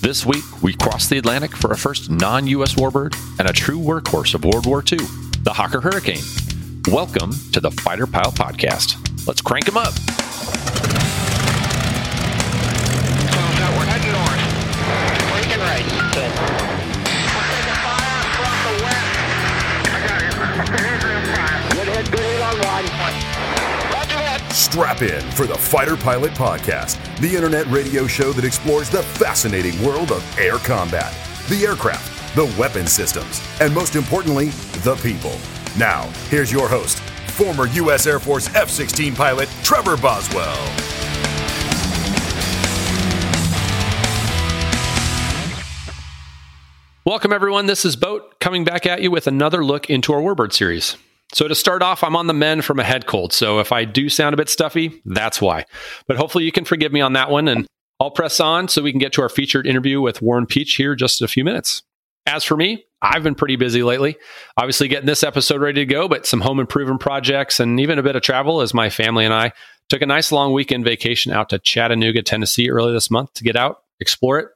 This week, we cross the Atlantic for a first non US warbird and a true workhorse of World War II, the Hawker Hurricane. Welcome to the Fighter Pilot Podcast. Let's crank them up. Strap in for the Fighter Pilot Podcast, the internet radio show that explores the fascinating world of air combat, the aircraft, the weapon systems, and most importantly, the people. Now, here's your host, former U.S. Air Force F 16 pilot Trevor Boswell. Welcome, everyone. This is Boat coming back at you with another look into our Warbird series. So, to start off, I'm on the mend from a head cold. So, if I do sound a bit stuffy, that's why. But hopefully, you can forgive me on that one. And I'll press on so we can get to our featured interview with Warren Pietsch here just a few minutes. As for me, I've been pretty busy lately. Obviously, getting this episode ready to go, but some home improvement projects and even a bit of travel as my family and I took a nice long weekend vacation out to Chattanooga, Tennessee early this month to get out, explore it,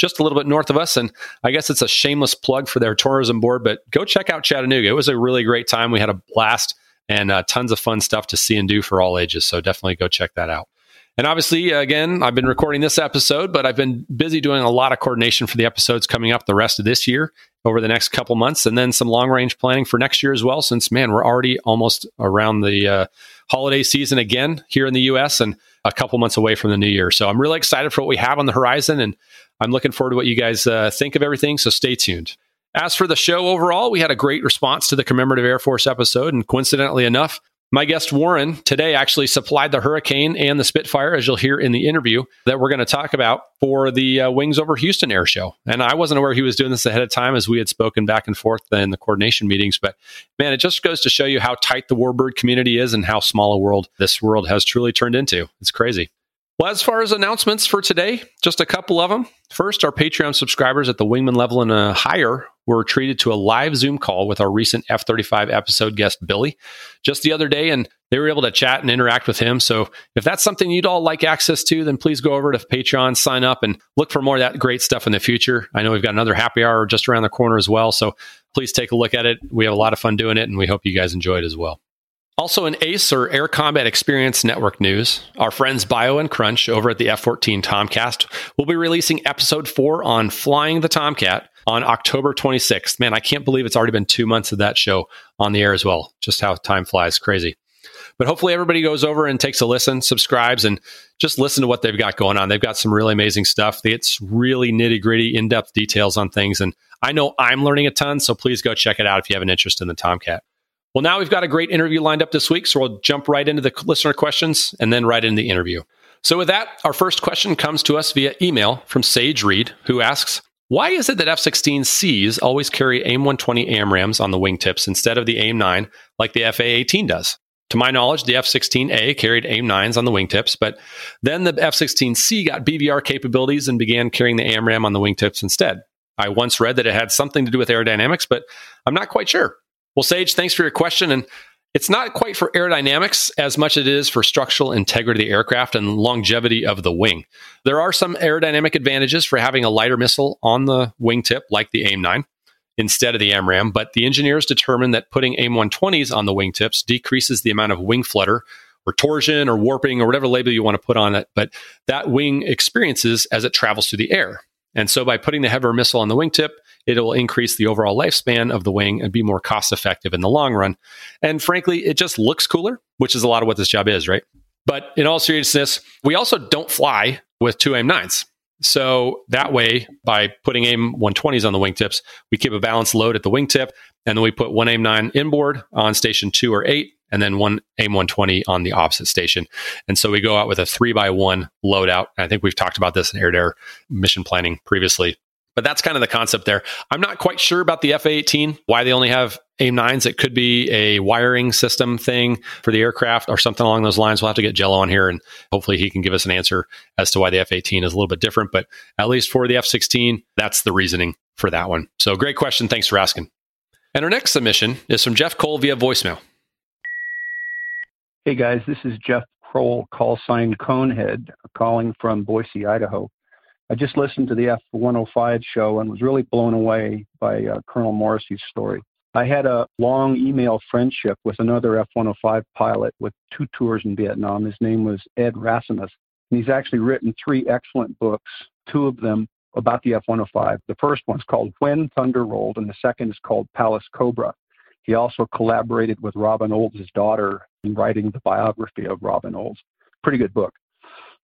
just a little bit north of us. And I guess it's a shameless plug for their tourism board, but go check out Chattanooga. It was a really great time. We had a blast and uh, tons of fun stuff to see and do for all ages. So definitely go check that out. And obviously, again, I've been recording this episode, but I've been busy doing a lot of coordination for the episodes coming up the rest of this year over the next couple months, and then some long range planning for next year as well. Since, man, we're already almost around the uh, holiday season again here in the US and a couple months away from the new year. So I'm really excited for what we have on the horizon, and I'm looking forward to what you guys uh, think of everything. So stay tuned. As for the show overall, we had a great response to the commemorative Air Force episode, and coincidentally enough, my guest Warren today actually supplied the Hurricane and the Spitfire, as you'll hear in the interview that we're going to talk about for the uh, Wings Over Houston Air Show. And I wasn't aware he was doing this ahead of time as we had spoken back and forth in the coordination meetings. But man, it just goes to show you how tight the warbird community is and how small a world this world has truly turned into. It's crazy. Well, as far as announcements for today, just a couple of them. First, our Patreon subscribers at the wingman level and uh, higher were treated to a live Zoom call with our recent F 35 episode guest, Billy, just the other day, and they were able to chat and interact with him. So, if that's something you'd all like access to, then please go over to Patreon, sign up, and look for more of that great stuff in the future. I know we've got another happy hour just around the corner as well. So, please take a look at it. We have a lot of fun doing it, and we hope you guys enjoy it as well. Also, in ACE or Air Combat Experience Network news, our friends Bio and Crunch over at the F 14 Tomcast will be releasing episode four on flying the Tomcat on October 26th. Man, I can't believe it's already been two months of that show on the air as well. Just how time flies crazy. But hopefully, everybody goes over and takes a listen, subscribes, and just listen to what they've got going on. They've got some really amazing stuff. It's really nitty gritty, in depth details on things. And I know I'm learning a ton, so please go check it out if you have an interest in the Tomcat. Well, now we've got a great interview lined up this week, so we'll jump right into the listener questions and then right into the interview. So, with that, our first question comes to us via email from Sage Reed, who asks, why is it that F 16Cs always carry AIM 120 AMRAAMs on the wingtips instead of the AIM 9 like the FA 18 does? To my knowledge, the F 16A carried AIM 9s on the wingtips, but then the F 16C got BVR capabilities and began carrying the AMRAAM on the wingtips instead. I once read that it had something to do with aerodynamics, but I'm not quite sure. Well, Sage, thanks for your question. And it's not quite for aerodynamics as much as it is for structural integrity of the aircraft and longevity of the wing. There are some aerodynamic advantages for having a lighter missile on the wingtip, like the AIM 9, instead of the AMRAAM, but the engineers determined that putting AIM 120s on the wingtips decreases the amount of wing flutter or torsion or warping or whatever label you want to put on it, but that wing experiences as it travels through the air. And so by putting the heavier missile on the wingtip, it will increase the overall lifespan of the wing and be more cost effective in the long run. And frankly, it just looks cooler, which is a lot of what this job is, right? But in all seriousness, we also don't fly with two AIM 9s. So that way, by putting AIM 120s on the wingtips, we keep a balanced load at the wingtip, and then we put one AIM 9 inboard on station two or eight, and then one AIM 120 on the opposite station. And so we go out with a three by one loadout. I think we've talked about this in air to air mission planning previously. But that's kind of the concept there. I'm not quite sure about the FA 18, why they only have AIM 9s. It could be a wiring system thing for the aircraft or something along those lines. We'll have to get Jello on here and hopefully he can give us an answer as to why the F 18 is a little bit different. But at least for the F 16, that's the reasoning for that one. So great question. Thanks for asking. And our next submission is from Jeff Cole via voicemail. Hey guys, this is Jeff Kroll, call sign Conehead, calling from Boise, Idaho. I just listened to the F 105 show and was really blown away by uh, Colonel Morrissey's story. I had a long email friendship with another F 105 pilot with two tours in Vietnam. His name was Ed Rasimus. And he's actually written three excellent books, two of them about the F 105. The first one's called When Thunder Rolled, and the second is called Palace Cobra. He also collaborated with Robin Olds' daughter in writing the biography of Robin Olds. Pretty good book.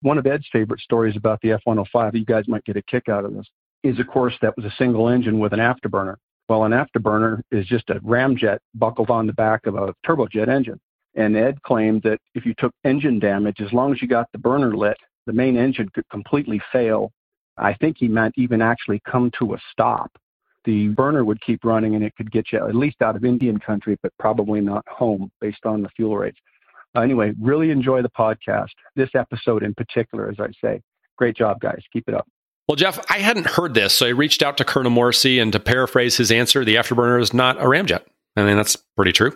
One of Ed's favorite stories about the F 105, you guys might get a kick out of this, is of course that was a single engine with an afterburner. Well, an afterburner is just a ramjet buckled on the back of a turbojet engine. And Ed claimed that if you took engine damage, as long as you got the burner lit, the main engine could completely fail. I think he meant even actually come to a stop. The burner would keep running and it could get you at least out of Indian country, but probably not home based on the fuel rates. Uh, anyway, really enjoy the podcast. This episode in particular, as I say. Great job, guys. Keep it up. Well, Jeff, I hadn't heard this, so I reached out to Colonel Morrissey, and to paraphrase his answer, the afterburner is not a ramjet. I mean, that's pretty true.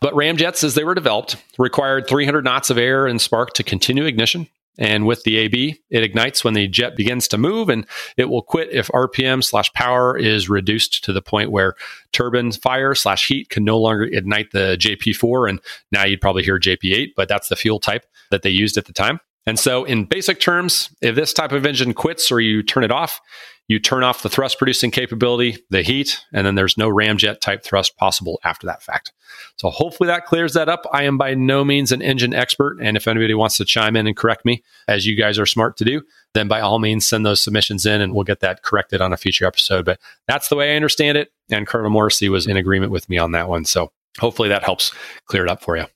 But ramjets, as they were developed, required 300 knots of air and spark to continue ignition. And with the AB, it ignites when the jet begins to move, and it will quit if RPM slash power is reduced to the point where turbine fire slash heat can no longer ignite the JP4. And now you'd probably hear JP8, but that's the fuel type that they used at the time. And so, in basic terms, if this type of engine quits or you turn it off, you turn off the thrust producing capability, the heat, and then there's no ramjet type thrust possible after that fact. So, hopefully, that clears that up. I am by no means an engine expert. And if anybody wants to chime in and correct me, as you guys are smart to do, then by all means send those submissions in and we'll get that corrected on a future episode. But that's the way I understand it. And Colonel Morrissey was in agreement with me on that one. So, hopefully, that helps clear it up for you.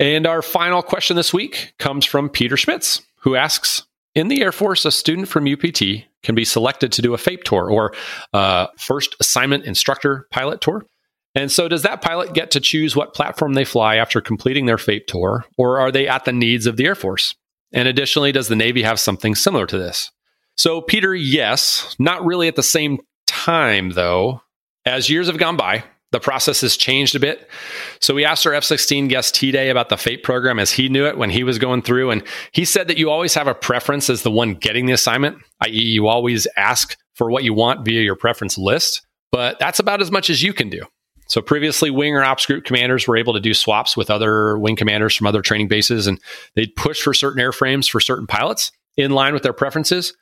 And our final question this week comes from Peter Schmitz, who asks In the Air Force, a student from UPT can be selected to do a FAIP tour or uh, First Assignment Instructor Pilot Tour. And so, does that pilot get to choose what platform they fly after completing their FAIP tour, or are they at the needs of the Air Force? And additionally, does the Navy have something similar to this? So, Peter, yes, not really at the same time, though. As years have gone by, the process has changed a bit. So we asked our F 16 guest T Day about the FAIP program as he knew it when he was going through. And he said that you always have a preference as the one getting the assignment, i.e., you always ask for what you want via your preference list. But that's about as much as you can do. So previously, wing or ops group commanders were able to do swaps with other wing commanders from other training bases, and they'd push for certain airframes for certain pilots in line with their preferences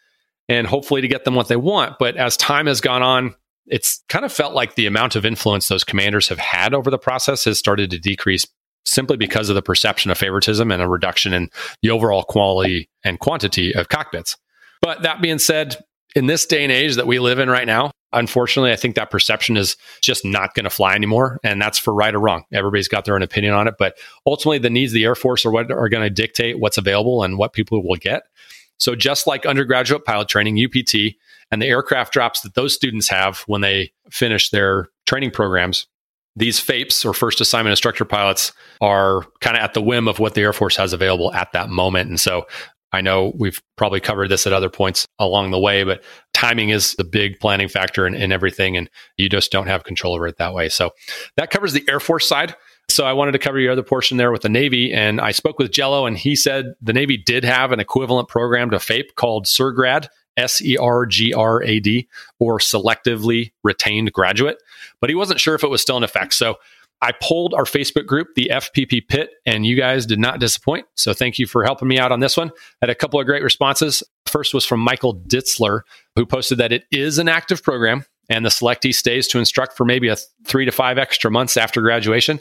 and hopefully to get them what they want. But as time has gone on, it's kind of felt like the amount of influence those commanders have had over the process has started to decrease simply because of the perception of favoritism and a reduction in the overall quality and quantity of cockpits. But that being said, in this day and age that we live in right now, unfortunately, I think that perception is just not going to fly anymore. And that's for right or wrong. Everybody's got their own opinion on it. But ultimately, the needs of the Air Force are what are going to dictate what's available and what people will get. So just like undergraduate pilot training, UPT, and the aircraft drops that those students have when they finish their training programs, these FAIPs or first assignment instructor pilots are kind of at the whim of what the Air Force has available at that moment. And so I know we've probably covered this at other points along the way, but timing is the big planning factor in, in everything, and you just don't have control over it that way. So that covers the Air Force side. So I wanted to cover your other portion there with the Navy. And I spoke with Jello, and he said the Navy did have an equivalent program to FAIP called SERGRAD, S E R G R A D, or Selectively Retained Graduate. But he wasn't sure if it was still in effect. So I polled our Facebook group, the FPP Pit, and you guys did not disappoint. So thank you for helping me out on this one. I had a couple of great responses. First was from Michael Ditzler, who posted that it is an active program and the selectee stays to instruct for maybe a three to five extra months after graduation,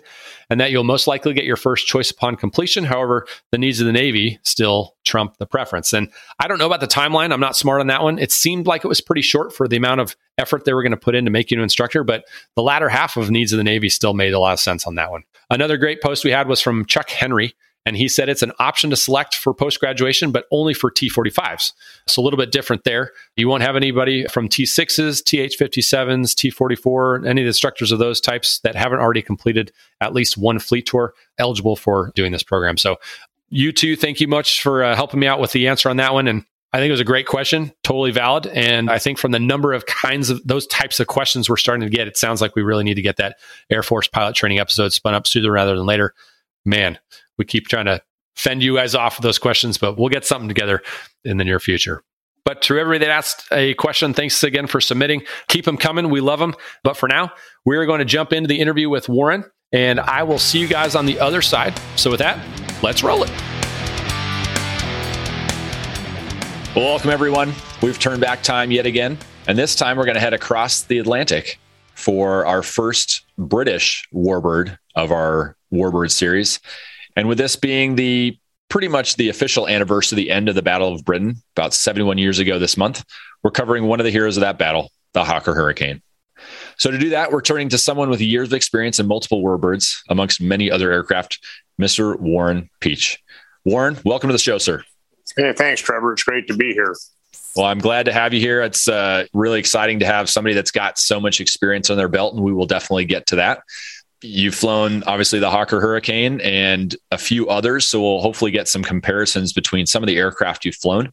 and that you'll most likely get your first choice upon completion. However, the needs of the Navy still trump the preference. And I don't know about the timeline. I'm not smart on that one. It seemed like it was pretty short for the amount of effort they were going to put in to make you an instructor. But the latter half of needs of the Navy still made a lot of sense on that one. Another great post we had was from Chuck Henry. And he said it's an option to select for post graduation, but only for T45s. So a little bit different there. You won't have anybody from T6s, TH57s, T44, any of the instructors of those types that haven't already completed at least one fleet tour eligible for doing this program. So you too, thank you much for uh, helping me out with the answer on that one. And I think it was a great question, totally valid. And I think from the number of kinds of those types of questions we're starting to get, it sounds like we really need to get that Air Force pilot training episode spun up sooner rather than later. Man, we keep trying to fend you guys off with those questions, but we'll get something together in the near future. But to everybody that asked a question, thanks again for submitting. Keep them coming. We love them. But for now, we're going to jump into the interview with Warren, and I will see you guys on the other side. So with that, let's roll it. Welcome everyone. We've turned back time yet again, and this time we're going to head across the Atlantic for our first British warbird of our warbird series. And with this being the pretty much the official anniversary, the end of the Battle of Britain, about 71 years ago this month, we're covering one of the heroes of that battle, the Hawker Hurricane. So to do that, we're turning to someone with years of experience in multiple warbirds, amongst many other aircraft, Mr. Warren Pietsch. Warren, welcome to the show, sir. Hey, thanks, Trevor. It's great to be here. Well, I'm glad to have you here. It's uh, really exciting to have somebody that's got so much experience on their belt, and we will definitely get to that. You've flown obviously the Hawker Hurricane and a few others, so we'll hopefully get some comparisons between some of the aircraft you've flown.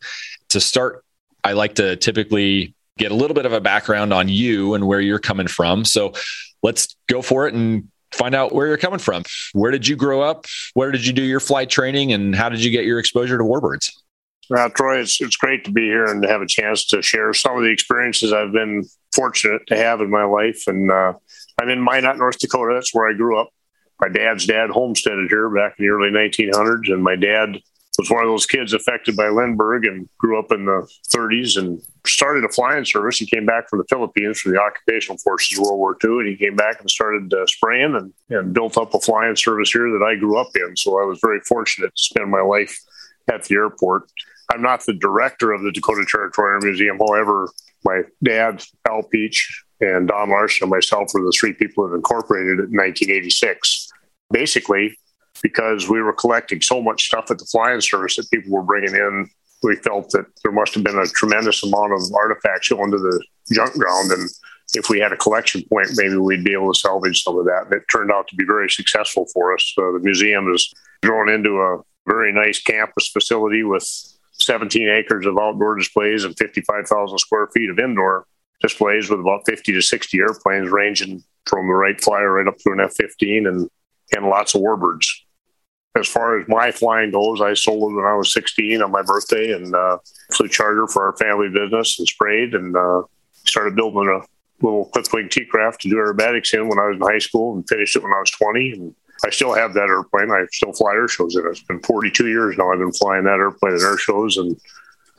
To start, I like to typically get a little bit of a background on you and where you're coming from. So let's go for it and find out where you're coming from. Where did you grow up? Where did you do your flight training? And how did you get your exposure to warbirds? Well, Troy, it's, it's great to be here and to have a chance to share some of the experiences I've been fortunate to have in my life. And uh, I'm in Minot, North Dakota. That's where I grew up. My dad's dad homesteaded here back in the early 1900s, and my dad was one of those kids affected by Lindbergh and grew up in the 30s and started a flying service. He came back from the Philippines for the occupational forces World War II, and he came back and started uh, spraying and, and built up a flying service here that I grew up in. So I was very fortunate to spend my life at the airport. I'm not the director of the Dakota Territory Air Museum. However, my dad, Al Pietsch, and Don Larson and myself were the three people that incorporated it in 1986. Basically, because we were collecting so much stuff at the flying service that people were bringing in, we felt that there must have been a tremendous amount of artifacts going to the junk ground. And if we had a collection point, maybe we'd be able to salvage some of that. And it turned out to be very successful for us. So the museum is grown into a very nice campus facility with 17 acres of outdoor displays and 55,000 square feet of indoor displays with about 50 to 60 airplanes ranging from the Wright Flyer right up to an F 15 and, and lots of warbirds. As far as my flying goes, I sold it when I was 16 on my birthday and uh, flew charter for our family business and sprayed and uh, started building a little clipped wing T craft to do aerobatics in when I was in high school and finished it when I was 20. And I still have that airplane. I still fly air shows in it. It's been 42 years now. I've been flying that airplane at air shows, and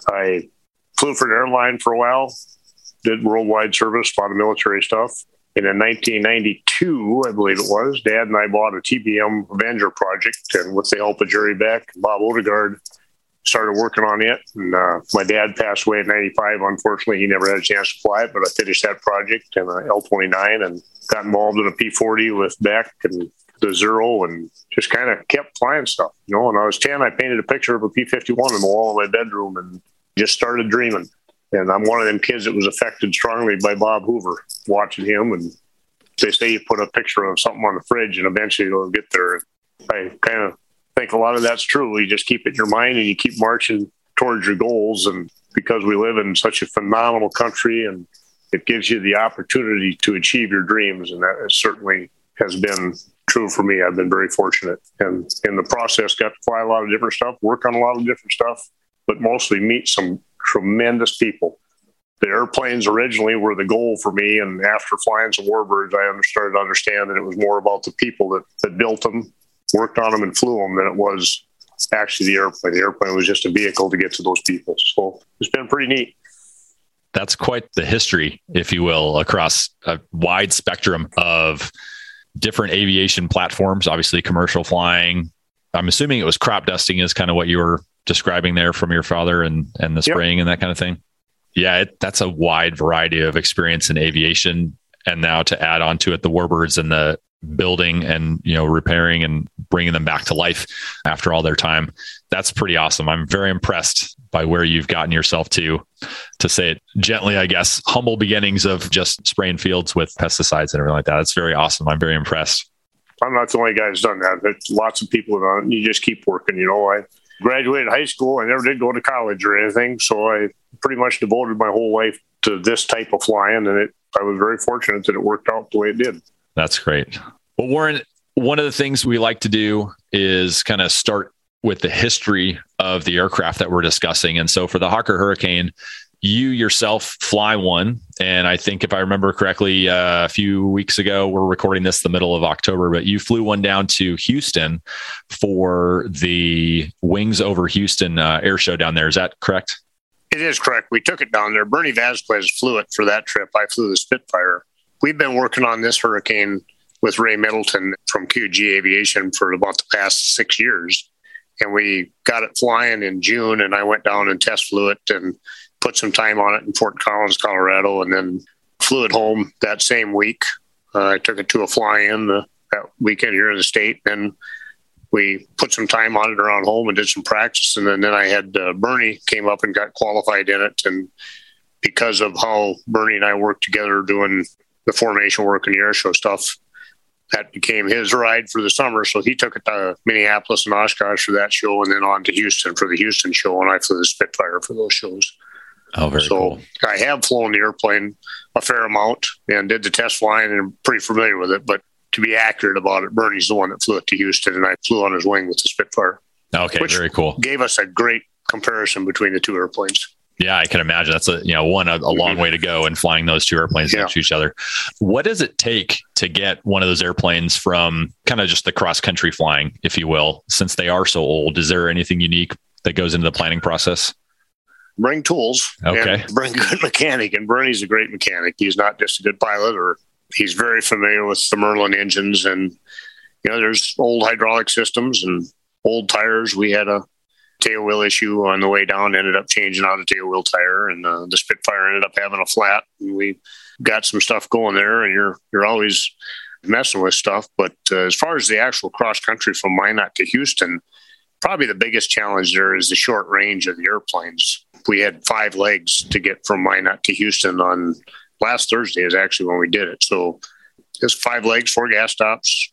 I flew for an airline for a while. Did worldwide service, a lot of military stuff. And in 1992, I believe it was, Dad and I bought a TBM Avenger project, and with the help of Jerry Beck and Bob Odegaard, started working on it. And uh, my dad passed away in '95. Unfortunately, he never had a chance to fly it, but I finished that project in L 29 and got involved in a P40 with Beck and the zero and just kind of kept flying stuff. You know, when I was 10, I painted a picture of a P 51 on the wall of my bedroom and just started dreaming. And I'm one of them kids that was affected strongly by Bob Hoover, watching him. And they say you put a picture of something on the fridge and eventually it'll get there. I kind of think a lot of that's true. You just keep it in your mind and you keep marching towards your goals. And because we live in such a phenomenal country and it gives you the opportunity to achieve your dreams. And that certainly has been true for me. I've been very fortunate, and in the process, got to fly a lot of different stuff, work on a lot of different stuff, but mostly meet some tremendous people. The airplanes originally were the goal for me, and after flying some warbirds, I started to understand that it was more about the people that, that built them, worked on them, and flew them than it was actually the airplane. The airplane was just a vehicle to get to those people. So it's been pretty neat that's quite the history, if you will, across a wide spectrum of different aviation platforms, obviously commercial flying. I'm assuming it was crop dusting is kind of what you were describing there from your father and and the spraying yep. and that kind of thing. Yeah, it, that's a wide variety of experience in aviation. And now to add on to it, the warbirds and the building and you know repairing and bringing them back to life after all their time. That's pretty awesome. I'm very impressed by where you've gotten yourself to to say it gently i guess. Humble beginnings of just spraying fields with pesticides and everything like that. That's very awesome. I'm very impressed. I'm not the only guy who's done that. There's lots of people have done it you just keep working you know. I graduated high school. I never did go to college or anything so i pretty much devoted my whole life to this type of flying and it i was very fortunate that it worked out the way it did that's great. Well, Warren, one of the things we like to do is kind of start with the history of the aircraft that we're discussing. And so for the Hawker Hurricane, you yourself fly one. And I think if I remember correctly, uh, a few weeks ago, we're recording this the middle of October, but you flew one down to Houston for the Wings Over Houston uh, air show down there. Is that correct? It is correct. We took it down there. Bernie Vasquez flew it for that trip. I flew the Spitfire we've been working on this hurricane with Ray Middleton from QG Aviation for about the past six years. And we got it flying in June, and I went down and test flew it and put some time on it in Fort Collins, Colorado, and then flew it home that same week. Uh, I took it to a fly in that weekend here in the state. And we put some time on it around home and did some practice. And then, then I had uh, Bernie came up and got qualified in it. And because of how Bernie and I worked together doing the formation work and the air show stuff. That became his ride for the summer. So he took it to Minneapolis and Oshkosh for that show and then on to Houston for the Houston show. And I flew the Spitfire for those shows. Oh, very so cool. I have flown the airplane a fair amount and did the test flying and I'm pretty familiar with it. But to be accurate about it, Bernie's the one that flew it to Houston and I flew on his wing with the Spitfire. Okay, very cool. Gave us a great comparison between the two airplanes. Yeah, I can imagine that's a you know one a, a long mm-hmm. way to go in flying those two airplanes yeah. next to each other. What does it take to get one of those airplanes from kind of just the cross country flying, if you will, since they are so old? Is there anything unique that goes into the planning process? Bring tools. Okay. bring a good mechanic, and Bernie's a great mechanic. He's not just a good pilot, or he's very familiar with the Merlin engines, and you know there's old hydraulic systems and old tires. We had a tail wheel issue on the way down. Ended up changing out a tail wheel tire, and uh, the Spitfire ended up having a flat. And we got some stuff going there, and you're you're always messing with stuff. But uh, as far as the actual cross country from Minot to Houston, probably the biggest challenge there is the short range of the airplanes. We had five legs to get from Minot to Houston on last Thursday is actually when we did it. So just five legs, four gas stops,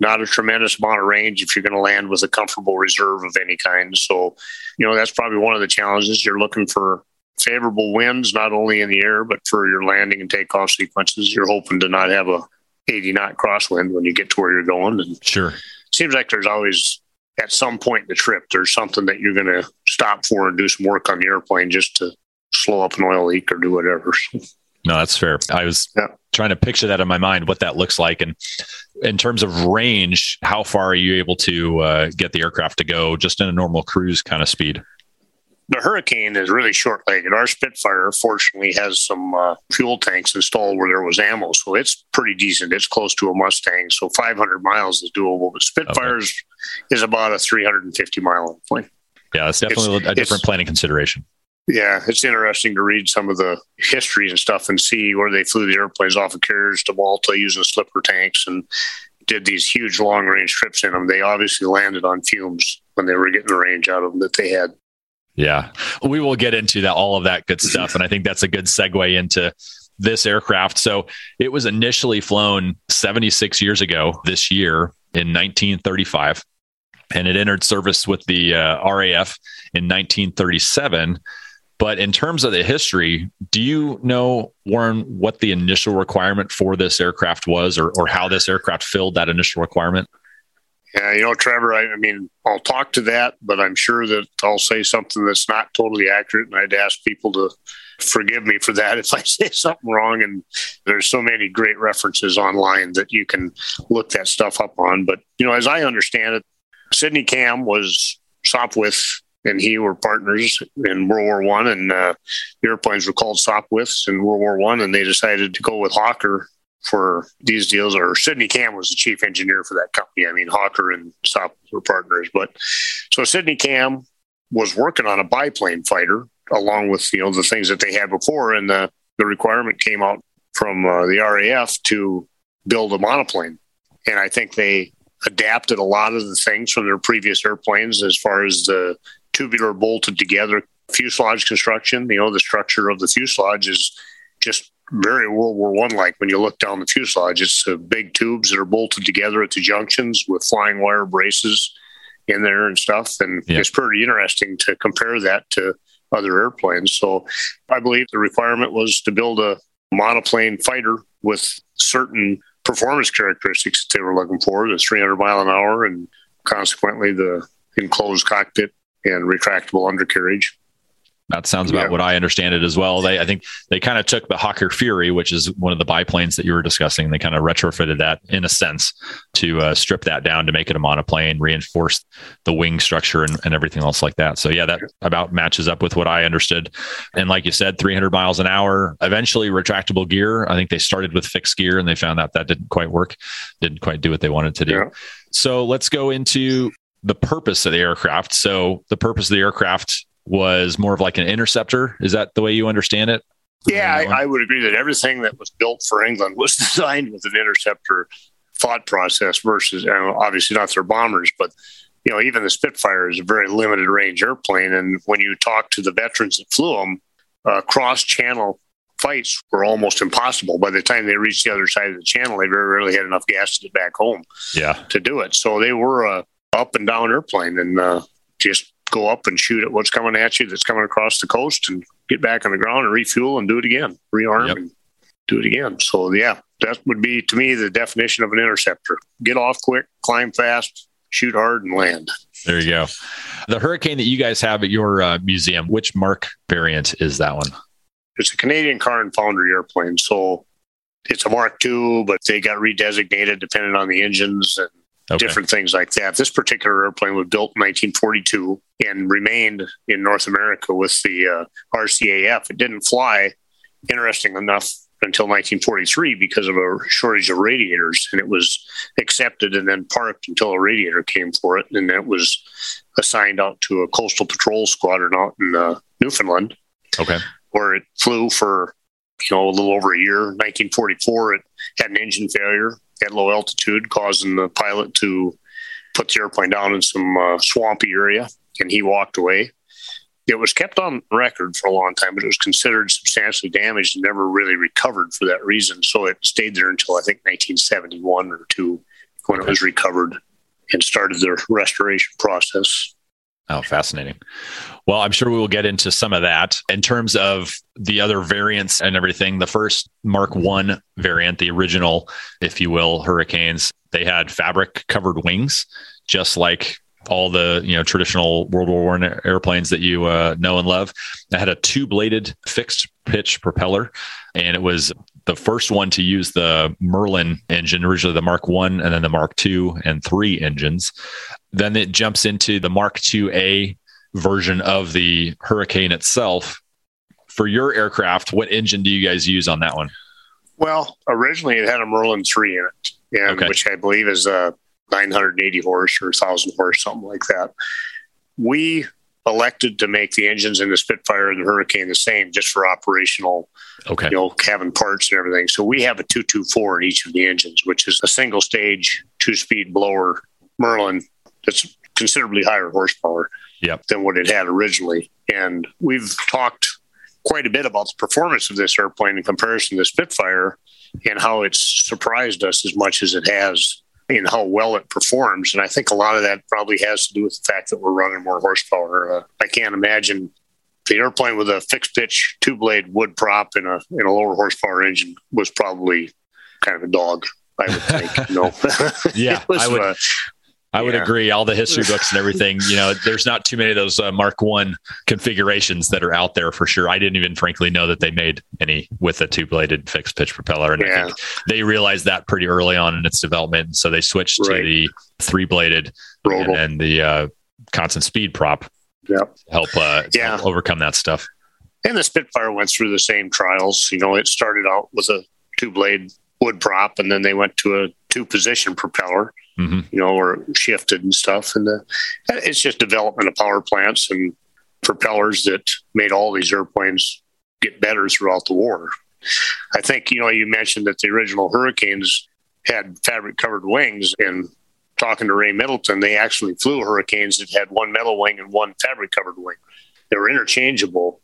not a tremendous amount of range if you're going to land with a comfortable reserve of any kind. So, you know, that's probably one of the challenges. You're looking for favorable winds, not only in the air, but for your landing and takeoff sequences. You're hoping to not have a 80 knot crosswind when you get to where you're going. And sure. Seems like there's always at some point in the trip, there's something that you're going to stop for and do some work on the airplane just to slow up an oil leak or do whatever. No, that's fair. I was yeah. trying to picture that in my mind, what that looks like. And in terms of range, how far are you able to uh, get the aircraft to go just in a normal cruise kind of speed? The Hurricane is really short legged. Our Spitfire, fortunately, has some uh, fuel tanks installed where there was ammo. So it's pretty decent. It's close to a Mustang. So 500 miles is doable. But Spitfires okay. is about a 350 mile plane. Yeah, that's definitely it's, a different planning consideration. Yeah, it's interesting to read some of the history and stuff and see where they flew the airplanes off of carriers to Malta using slipper tanks and did these huge long range trips in them. They obviously landed on fumes when they were getting the range out of them that they had. Yeah, we will get into that, all of that good stuff. And I think that's a good segue into this aircraft. So it was initially flown 76 years ago this year in 1935, and it entered service with the uh, RAF in 1937. But in terms of the history, do you know, Warren, what the initial requirement for this aircraft was or, or how this aircraft filled that initial requirement? Yeah, you know, Trevor, I, I, mean, I'll talk to that, but I'm sure that I'll say something that's not totally accurate. And I'd ask people to forgive me for that if I say something wrong. And there's so many great references online that you can look that stuff up on. But, you know, as I understand it, Sydney Camm was Sopwith and he were partners in World War One, and uh, airplanes were called Sopwiths in World War One, and they decided to go with Hawker for these deals. Or Sydney Camm was the chief engineer for that company. I mean, Hawker and Sop were partners, but so Sydney Camm was working on a biplane fighter along with you know the things that they had before, and the the requirement came out from uh, the RAF to build a monoplane, and I think they adapted a lot of the things from their previous airplanes as far as the tubular bolted together fuselage construction. You know, the structure of the fuselage is just very World War One like when you look down the fuselage. It's uh, big tubes that are bolted together at the junctions with flying wire braces in there and stuff. And Yeah. it's pretty interesting to compare that to other airplanes. So I believe the requirement was to build a monoplane fighter with certain performance characteristics that they were looking for the 300 mile an hour and consequently the enclosed cockpit and retractable undercarriage. That sounds about Yeah. what I understand it as well. They, I think they kind of took the Hawker Fury, which is one of the biplanes that you were discussing. They kind of retrofitted that in a sense to uh, strip that down to make it a monoplane, reinforce the wing structure and, and everything else like that. So yeah, that about matches up with what I understood. And like you said, 300 miles an hour, eventually retractable gear. I think they started with fixed gear and they found out that didn't quite work, didn't quite do what they wanted to do. Yeah. So let's go into the purpose of the aircraft. So the purpose of the aircraft was more of like an interceptor. Is that the way you understand it? Yeah, I, I would agree that everything that was built for England was designed with an interceptor thought process versus, and obviously not their bombers, but you know, even the Spitfire is a very limited range airplane. And when you talk to the veterans that flew them, uh, cross channel fights were almost impossible. By the time they reached the other side of the channel, they very rarely had enough gas to get back home Yeah. to do it. So they were a up and down airplane and uh, just go up and shoot at what's coming at you that's coming across the coast and get back on the ground and refuel and do it again, rearm Yep. and do it again. So yeah, that would be to me the definition of an interceptor. Get off quick, climb fast, shoot hard, and land. There you go. The Hurricane that you guys have at your uh, museum, which Mark variant is that one? It's a Canadian car and foundry airplane, so it's a Mark II, but they got redesignated depending on the engines and Okay. different things like that. This particular airplane was built in 1942 and remained in North America with the uh, RCAF. It didn't fly, interesting enough, until 1943 because of a shortage of radiators, and it was accepted and then parked until a radiator came for it, and it was assigned out to a coastal patrol squadron out in uh, Newfoundland Okay. where it flew for you know a little over a year. 1944, it had an engine failure at low altitude, causing the pilot to put the airplane down in some uh, swampy area, and he walked away. It was kept on record for a long time, but it was considered substantially damaged and never really recovered for that reason. So it stayed there until I think 1971 or two when it was recovered and started the restoration process. Oh, fascinating. Well, I'm sure we will get into some of that in terms of the other variants and everything. The first Mark One variant, the original, if you will, Hurricanes, they had fabric covered wings, just like all the you know traditional World War One airplanes that you uh, know and love. It had a two bladed fixed pitch propeller, and it was the first one to use the Merlin engine, originally the Mark One, and then the Mark Two and Three engines. Then it jumps into the Mark Two A version of the Hurricane itself. For your aircraft, what engine do you guys use on that one? Well, originally it had a Merlin 3 in it, and Okay. which I believe is a 980 horse or 1,000 horse, something like that. We elected to make the engines in the Spitfire and the Hurricane the same just for operational, Okay. you know, cabin parts and everything. So we have a 224 in each of the engines, which is a single stage, two speed blower Merlin that's considerably higher horsepower Yep. than what it had originally. And we've talked quite a bit about the performance of this airplane in comparison to the Spitfire and how it's surprised us as much as it has in how well it performs. And I think a lot of that probably has to do with the fact that we're running more horsepower. Uh, I can't imagine the airplane with a fixed pitch two blade wood prop in a in a lower horsepower engine was probably kind of a dog. I would think, no. Yeah, was, I would- uh, I would Yeah. agree. All the history books and everything, you know, there's not too many of those uh, Mark One configurations that are out there for sure. I didn't even frankly know that they made any with a two bladed fixed pitch propeller. And I Yeah. think they realized that pretty early on in its development. So they switched to the three bladed and then the uh, constant speed prop Yep. to help, uh, Yeah. help overcome that stuff. And the Spitfire went through the same trials. You know, it started out with a two blade wood prop, and then they went to a two position propeller. Hmm You know, or shifted and stuff. And the, it's just development of power plants and propellers that made all these airplanes get better throughout the war. I think, you know, you mentioned that the original Hurricanes had fabric covered wings, and talking to Ray Middleton, they actually flew Hurricanes that had one metal wing and one fabric covered wing. They were interchangeable,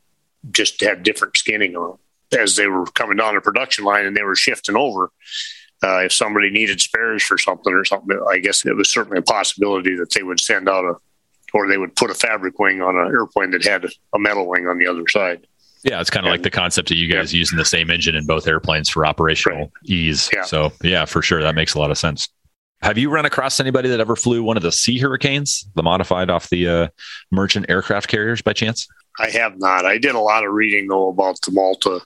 just had different skinning on them as they were coming down the production line and they were shifting over. Uh, if somebody needed spares for something or something, I guess it was certainly a possibility that they would send out a, or they would put a fabric wing on an airplane that had a metal wing on the other side. Yeah, it's kind of like the concept of you guys yeah. using the same engine in both airplanes for operational right. ease. Yeah. So, yeah, for sure. That makes a lot of sense. Have you run across anybody that ever flew one of the Sea Hurricanes, the modified off the uh, merchant aircraft carriers by chance? I have not. I did a lot of reading, though, about the Malta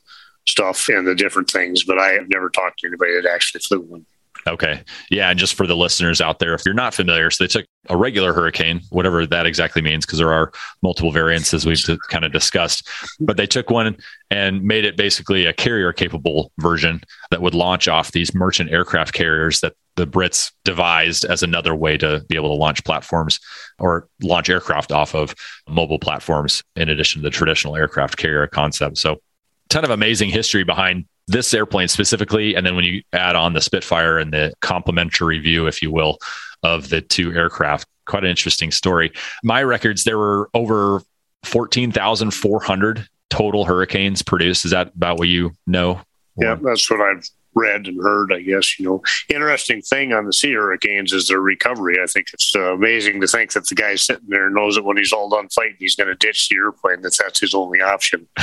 stuff and the different things, but I have never talked to anybody that actually flew one. Okay. Yeah. And just for the listeners out there, if you're not familiar, so they took a regular hurricane, whatever that exactly means, because there are multiple variants as we've kind of discussed, but they took one and made it basically a carrier capable version that would launch off these merchant aircraft carriers that the Brits devised as another way to be able to launch platforms or launch aircraft off of mobile platforms in addition to the traditional aircraft carrier concept. So ton of amazing history behind this airplane specifically. And then when you add on the Spitfire and the complementary view, if you will, of the two aircraft, quite an interesting story. My records, there were over 14,400 total hurricanes produced. Is that about what you know? Yeah, that's what I've read and heard, I guess, you know, interesting thing on the sea hurricanes is their recovery. I think it's uh, amazing to think that the guy sitting there knows that when he's all done fighting, he's going to ditch the airplane, that that's his only option.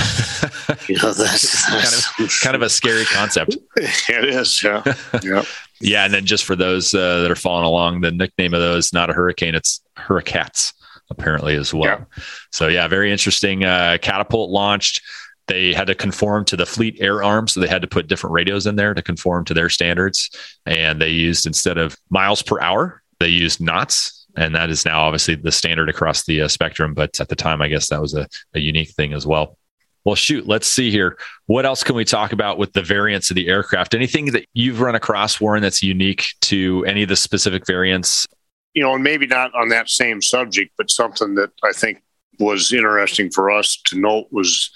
you know, that's, that's kind, of, kind of a scary concept. it is. Yeah. yeah. Yeah. And then just for those uh, that are following along, the nickname of those, not a hurricane, it's hurricats apparently as well. Yeah. So yeah, very interesting. Uh, catapult launched they had to conform to the fleet air arm. So they had to put different radios in there to conform to their standards. And they used, instead of miles per hour, they used knots. And that is now obviously the standard across the uh, spectrum. But at the time, I guess that was a, a unique thing as well. Well, shoot, let's see here. What else can we talk about with the variants of the aircraft? Anything that you've run across, Warren, that's unique to any of the specific variants? You know, and maybe not on that same subject, but something that I think was interesting for us to note was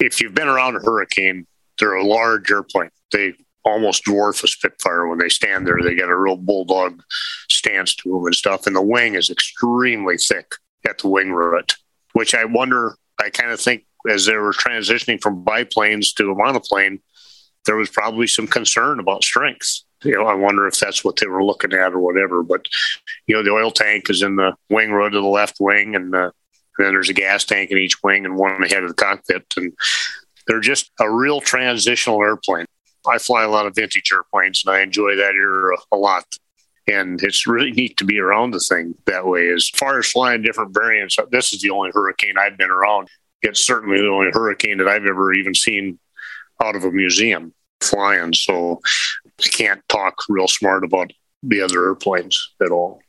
if you've been around a hurricane, they're a large airplane. They almost dwarf a Spitfire when they stand there. They get a real bulldog stance to them and stuff. And the wing is extremely thick at the wing root, which I wonder, I kind of think as they were transitioning from biplanes to a monoplane, there was probably some concern about strength. You know, I wonder if that's what they were looking at or whatever. But, you know, the oil tank is in the wing root of the left wing and the then there's a gas tank in each wing and one ahead of the cockpit. And they're just a real transitional airplane. I fly a lot of vintage airplanes and I enjoy that era a lot. And it's really neat to be around the thing that way. As far as flying different variants, this is the only hurricane I've been around. It's certainly the only hurricane that I've ever even seen out of a museum flying. So I can't talk real smart about the other airplanes at all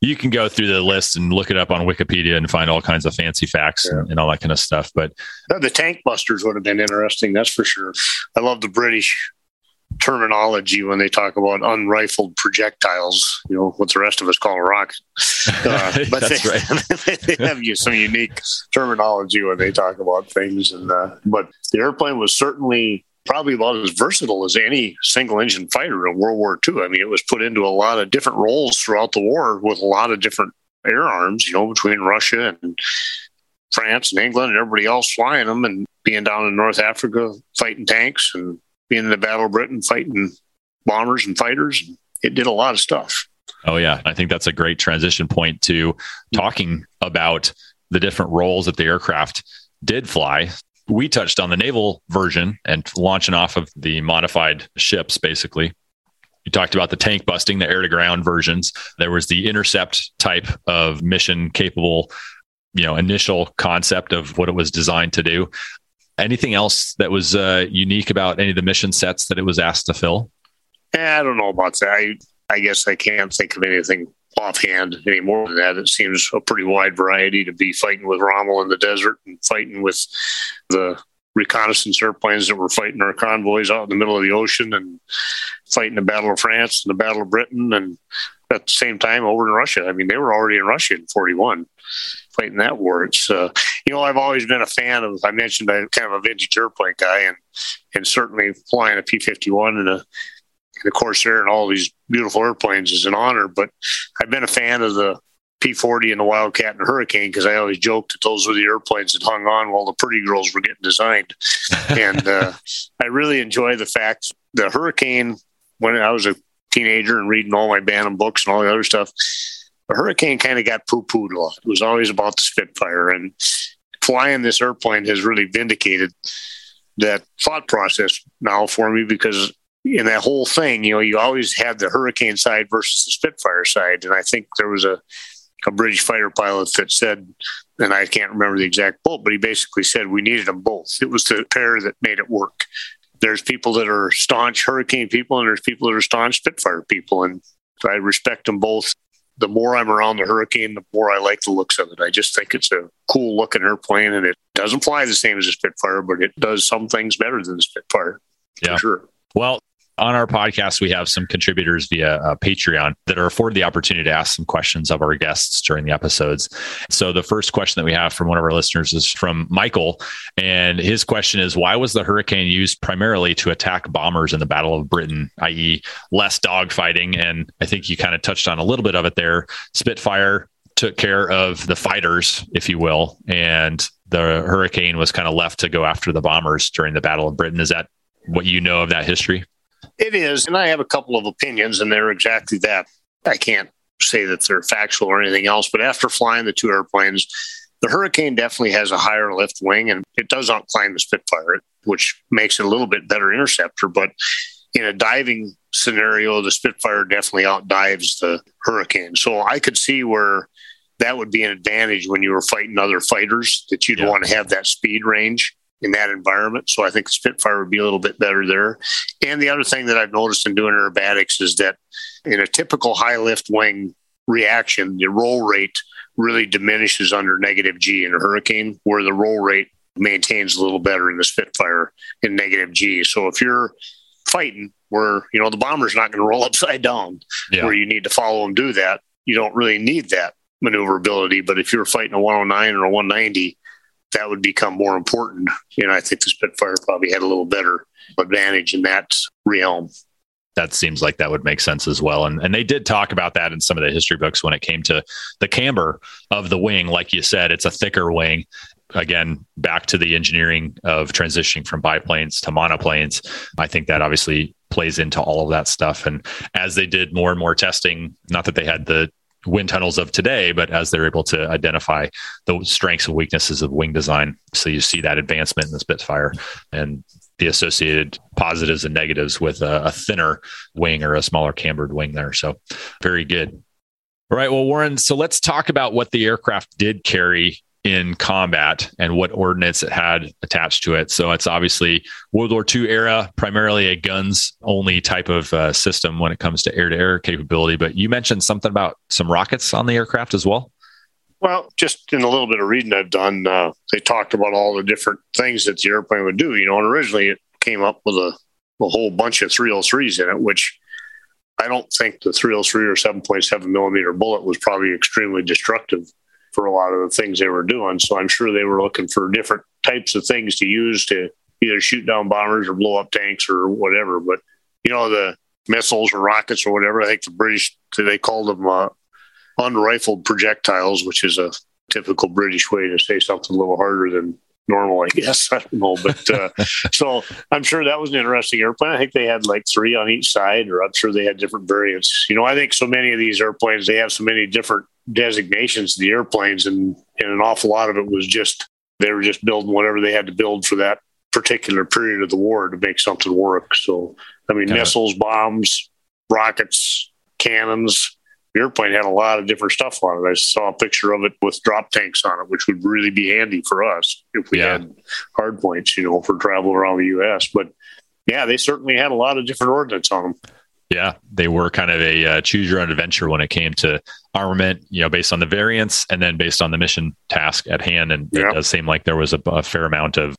you can go through the list and look it up on Wikipedia and find all kinds of fancy facts yeah. and, and, all that kind of stuff. But the tank busters would have been interesting, that's for sure. I love the British terminology when they talk about unrifled projectiles, you know, what the rest of us call a rocket. Uh, but they, right. they, have some unique terminology when they talk about things. And uh, but the airplane was certainly probably about as versatile as any single engine fighter in World War II. I mean, it was put into a lot of different roles throughout the war with a lot of different air arms, you know, between Russia and France and England and everybody else flying them and being down in North Africa fighting tanks and being in the Battle of Britain fighting bombers and fighters. It did a lot of stuff. Oh, yeah. I think that's a great transition point to talking about the different roles that the aircraft did fly we touched on the naval version and launching off of the modified ships, basically. You talked about the tank busting, the air to ground versions. There was the intercept type of mission capable, you know, initial concept of what it was designed to do. Anything else that was uh, unique about any of the mission sets that it was asked to fill? Eh, I don't know about that. I, I guess I can't think of anything offhand any more than that. It seems a pretty wide variety to be fighting with Rommel in the desert and fighting with the reconnaissance airplanes that were fighting our convoys out in the middle of the ocean and fighting the Battle of France and the Battle of Britain and at the same time over in Russia. I mean, they were already in Russia in 41 fighting that war. It's, uh, you know, I've always been a fan of. I mentioned I'm kind of a vintage airplane guy, and and certainly flying a P fifty one and a the Corsair and all these beautiful airplanes is an honor. But I've been a fan of the P40 and the Wildcat and the Hurricane because I always joked that those were the airplanes that hung on while the pretty girls were getting designed. and uh, I really enjoy the fact the Hurricane, when I was a teenager and reading all my Bantam books and all the other stuff, the Hurricane kind of got poo pooed a lot. It was always about the Spitfire. And flying this airplane has really vindicated that thought process now for me because in that whole thing, you know, you always had the Hurricane side versus the Spitfire side. And I think there was a, a British fighter pilot that said, and I can't remember the exact quote, but he basically said we needed them both. It was the pair that made it work. There's people that are staunch Hurricane people, and there's people that are staunch Spitfire people. And I respect them both. The more I'm around the Hurricane, the more I like the looks of it. I just think it's a cool looking airplane, and it doesn't fly the same as a Spitfire, but it does some things better than the Spitfire. Yeah. sure. Well, on our podcast, we have some contributors via uh, Patreon that are afforded the opportunity to ask some questions of our guests during the episodes. So, the first question that we have from one of our listeners is from Michael. And his question is Why was the Hurricane used primarily to attack bombers in the Battle of Britain, i.e., less dogfighting? And I think you kind of touched on a little bit of it there. Spitfire took care of the fighters, if you will, and the Hurricane was kind of left to go after the bombers during the Battle of Britain. Is that what you know of that history? It is, and I have a couple of opinions, and they're exactly that. I can't say that they're factual or anything else, but after flying the two airplanes, the Hurricane definitely has a higher lift wing, and it does outclimb the Spitfire, which makes it a little bit better interceptor. But in a diving scenario, the Spitfire definitely outdives the Hurricane. So I could see where that would be an advantage when you were fighting other fighters that you'd Yeah. want to have that speed range in that environment. So I think the Spitfire would be a little bit better there. And the other thing that I've noticed in doing aerobatics is that in a typical high lift wing reaction, the roll rate really diminishes under negative G in a hurricane, where the roll rate maintains a little better in the Spitfire in negative G. So if you're fighting where, you know, the bomber's not going to roll upside down, Yeah. where you need to follow and do that, you don't really need that maneuverability. But if you're fighting a 109 or a 190, that would become more important. And I think the Spitfire probably had a little better advantage in that realm. that seems like that would make sense as well. And and they did talk about that in some of the history books when it came to the camber of the wing. Like you said, it's a thicker wing. Again, back to the engineering of transitioning from biplanes to monoplanes. I think that obviously plays into all of that stuff. And as they did more and more testing, not that they had the wind tunnels of today, but as they're able to identify the strengths and weaknesses of wing design. So you see that advancement in the Spitfire and the associated positives and negatives with a, a thinner wing or a smaller cambered wing there. So very good. All right. Well, Warren, so let's talk about what the aircraft did carry in combat and what ordnance it had attached to it. So it's obviously World War II era, primarily a guns only type of uh, system when it comes to air to air capability. But you mentioned something about some rockets on the aircraft as well. Well, just in a little bit of reading I've done, uh, they talked about all the different things that the airplane would do. You know, and originally it came up with a, a whole bunch of 303s in it, which I don't think the 303 or 7.7 millimeter bullet was probably extremely destructive for a lot of the things they were doing. So I'm sure they were looking for different types of things to use to either shoot down bombers or blow up tanks or whatever. But you know, the missiles or rockets or whatever, I think the British they called them uh, unrifled projectiles, which is a typical British way to say something a little harder than normal, I guess. I don't know, but uh, so I'm sure that was an interesting airplane. I think they had like three on each side, or I'm sure they had different variants. You know, I think so many of these airplanes they have so many different designations to the airplanes, and and an awful lot of it was just they were just building whatever they had to build for that particular period of the war to make something work. So I mean, Got it. missiles, bombs, rockets, cannons. The airplane had a lot of different stuff on it. I saw a picture of it with drop tanks on it, which would really be handy for us if we Yeah. had hard points, you know, for travel around the U.S. But yeah, they certainly had a lot of different ordnance on them. Yeah, they were kind of a uh, choose your own adventure when it came to armament, you know, based on the variants and then based on the mission task at hand. And Yeah. it does seem like there was a, a fair amount of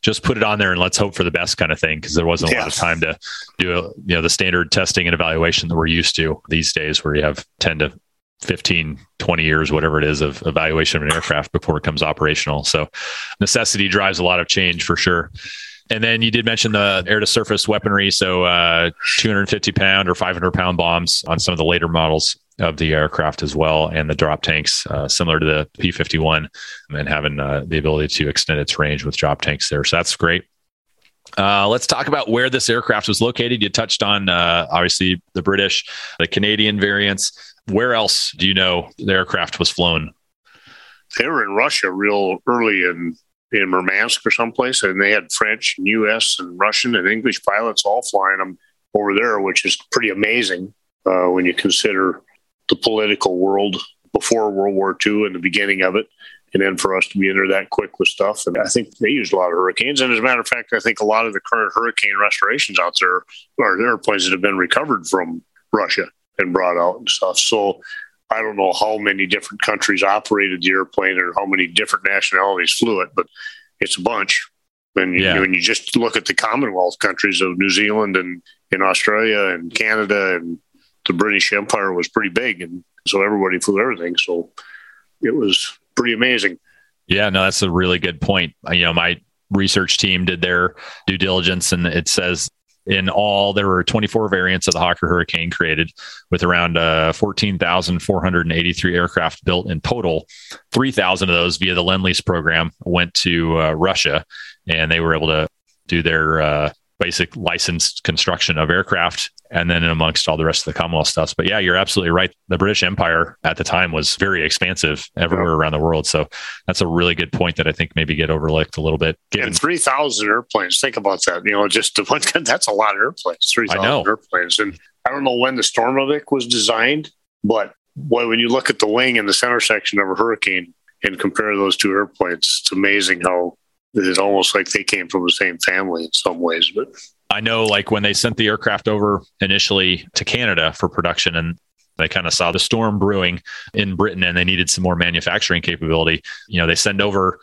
just put it on there and let's hope for the best kind of thing because there wasn't a lot of time to do a, you know the standard testing and evaluation that we're used to these days, where you have ten to 15, 20 years, whatever it is, of evaluation of an aircraft before it comes operational. So necessity drives a lot of change for sure. And then you did mention the air to surface weaponry. So uh, 250 pound or 500 pound bombs on some of the later models of the aircraft as well, and the drop tanks, uh, similar to the P 51, and having uh, the ability to extend its range with drop tanks there. So that's great. Uh, let's talk about where this aircraft was located. You touched on uh, obviously the British, the Canadian variants. Where else do you know the aircraft was flown? They were in Russia real early in in Murmansk or someplace, and they had French and U.S. and Russian and English pilots all flying them over there, which is pretty amazing uh, when you consider the political world before World War II and the beginning of it. And then for us to be in there that quick with stuff. And I think they used a lot of hurricanes. And as a matter of fact, I think a lot of the current hurricane restorations out there are airplanes that have been recovered from Russia and brought out and stuff. So I don't know how many different countries operated the airplane or how many different nationalities flew it, but it's a bunch. And yeah. you, when you just look at the Commonwealth countries of New Zealand and in Australia and Canada and the British Empire was pretty big, and so everybody flew everything. So it was pretty amazing. Yeah, no, that's a really good point. You know, my research team did their due diligence, and it says in all, there were 24 variants of the Hawker Hurricane created, with around uh, 14,483 aircraft built in total. 3,000 of those via the Lend Lease program went to uh, Russia, and they were able to do their uh, basic licensed construction of aircraft and then amongst all the rest of the Commonwealth stuff. But yeah, you're absolutely right. The British Empire at the time was very expansive everywhere yeah. around the world. So that's a really good point that I think maybe get overlooked a little bit. Given- and 3,000 airplanes. Think about that. You know, just the one, that's a lot of airplanes, 3,000 airplanes. And I don't know when the Sturmovik was designed, but boy, when you look at the wing and the center section of a Hurricane and compare those two airplanes, it's amazing how it's almost like they came from the same family in some ways. But I know like when they sent the aircraft over initially to Canada for production and they kind of saw the storm brewing in Britain and they needed some more manufacturing capability. You know, they send over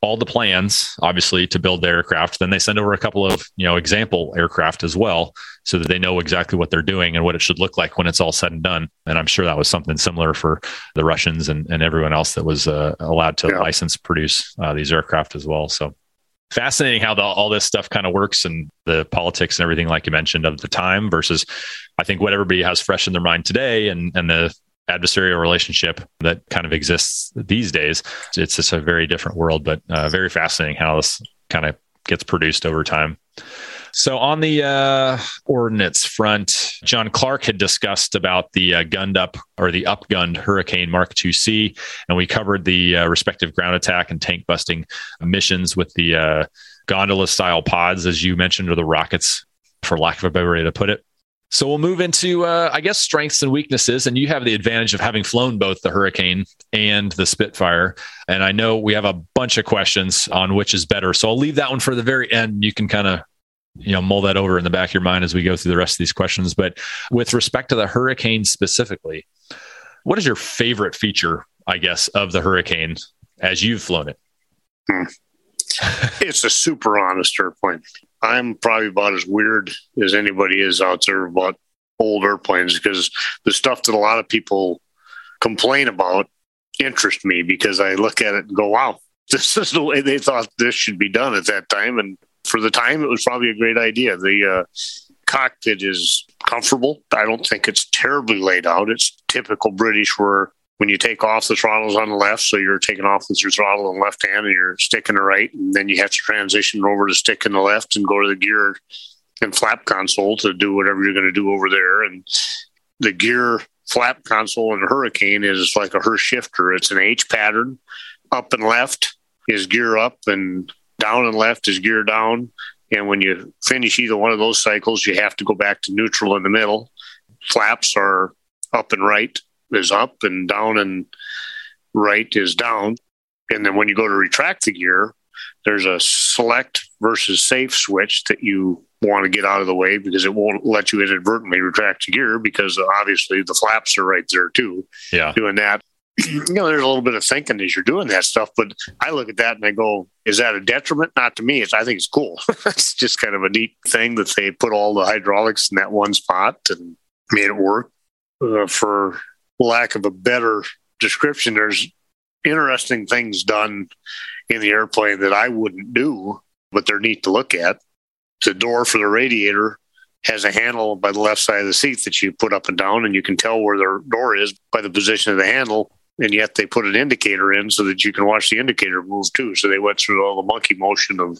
all the plans, obviously, to build the aircraft. Then they send over a couple of, you know, example aircraft as well, so that they know exactly what they're doing and what it should look like when it's all said and done. And I'm sure that was something similar for the Russians and, and everyone else that was uh, allowed to yeah. license produce uh, these aircraft as well. So fascinating how the, all this stuff kind of works and the politics and everything, like you mentioned, of the time versus I think what everybody has fresh in their mind today and, and the adversarial relationship that kind of exists these days. It's just a very different world, but uh, very fascinating how this kind of gets produced over time. So on the uh, ordnance front, John Clark had discussed about the uh, gunned up or the upgunned Hurricane Mark II-C, and we covered the uh, respective ground attack and tank busting missions with the uh, gondola style pods, as you mentioned, or the rockets, for lack of a better way to put it. So we'll move into, uh, I guess, strengths and weaknesses. And you have the advantage of having flown both the Hurricane and the Spitfire. And I know we have a bunch of questions on which is better. So I'll leave that one for the very end. You can kind of you know mull that over in the back of your mind as we go through the rest of these questions but with respect to the hurricane specifically what is your favorite feature i guess of the hurricane as you've flown it hmm. it's a super honest airplane i'm probably about as weird as anybody is out there about old airplanes because the stuff that a lot of people complain about interests me because i look at it and go wow this is the way they thought this should be done at that time and for the time, it was probably a great idea. The uh, cockpit is comfortable. I don't think it's terribly laid out. It's typical British where when you take off the throttles on the left, so you're taking off with your throttle in the left hand and you're sticking the right, and then you have to transition over to stick in the left and go to the gear and flap console to do whatever you're going to do over there. And the gear flap console in Hurricane is like a Hurst shifter. It's an H pattern. Up and left is gear up, and down and left is gear down. And when you finish either one of those cycles, you have to go back to neutral in the middle. Flaps are up and right is up, and down and right is down. And then when you go to retract the gear, there's a select versus safe switch that you want to get out of the way because it won't let you inadvertently retract the gear because obviously the flaps are right there too. Yeah. Doing that you know, there's a little bit of thinking as you're doing that stuff, but I look at that and I go, is that a detriment? Not to me. It's, I think it's cool. it's just kind of a neat thing that they put all the hydraulics in that one spot and made it work uh, for lack of a better description, there's interesting things done in the airplane that I wouldn't do, but they're neat to look at. The door for the radiator has a handle by the left side of the seat that you put up and down, and you can tell where the door is by the position of the handle. And yet they put an indicator in so that you can watch the indicator move too. So they went through all the monkey motion of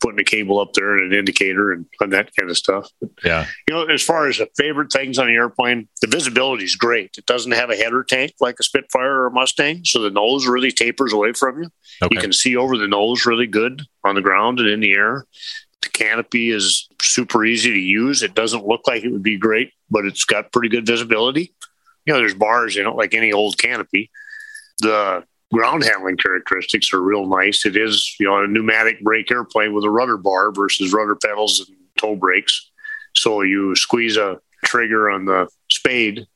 putting a cable up there and an indicator and, and that kind of stuff. But, Yeah. you know, as far as the favorite things on the airplane, the visibility is great. It doesn't have a header tank like a Spitfire or a Mustang, so the nose really tapers away from you. Okay. You can see over the nose really good on the ground and in the air. The canopy is super easy to use. It doesn't look like it would be great, but it's got pretty good visibility. You know, there's bars in it like any old canopy. The ground handling characteristics are real nice. It is, you know, a pneumatic brake airplane with a rudder bar versus rudder pedals and toe brakes. So you squeeze a trigger on the spade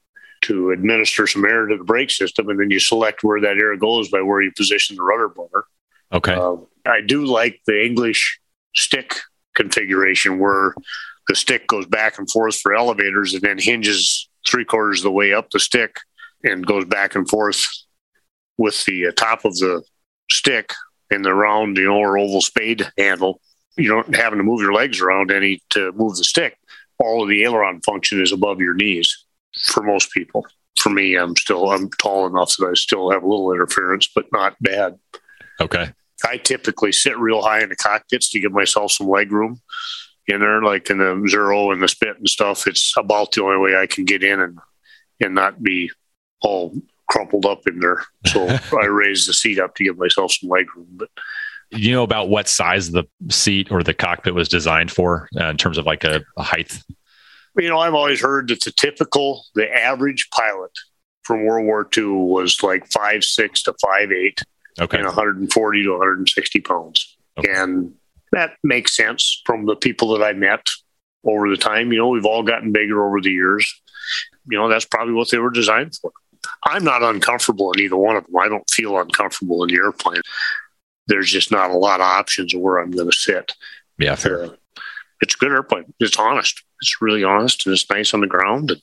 to administer some air to the brake system, and then you select where that air goes by where you position the rudder bar. Okay. Uh, I do like the English stick configuration where the stick goes back and forth for elevators and then hinges three quarters of the way up the stick and goes back and forth with the uh, top of the stick and the round, you know, or oval spade handle. You don't having to move your legs around any to move the stick. All of the aileron function is above your knees for most people. For me, I'm still I'm tall enough that I still have a little interference, but not bad. Okay. I typically sit real high in the cockpits to give myself some leg room in there, like in the zero and the spit and stuff. It's about the only way I can get in and and not be all crumpled up in there. So I raise the seat up to give myself some leg room. But You know about what size the seat or the cockpit was designed for uh, in terms of like a, a height? you know, I've always heard that the typical, the average pilot from World War II was like five six to five eight Okay. and 140 to 160 pounds. Okay. And that makes sense from the people that I met over the time. You know, we've all gotten bigger over the years. You know, that's probably what they were designed for. I'm not uncomfortable in either one of them. I don't feel uncomfortable in the airplane. There's just not a lot of options of where I'm going to sit. Yeah. Fair. Uh, it's a good airplane. It's honest. It's really honest and it's nice on the ground. And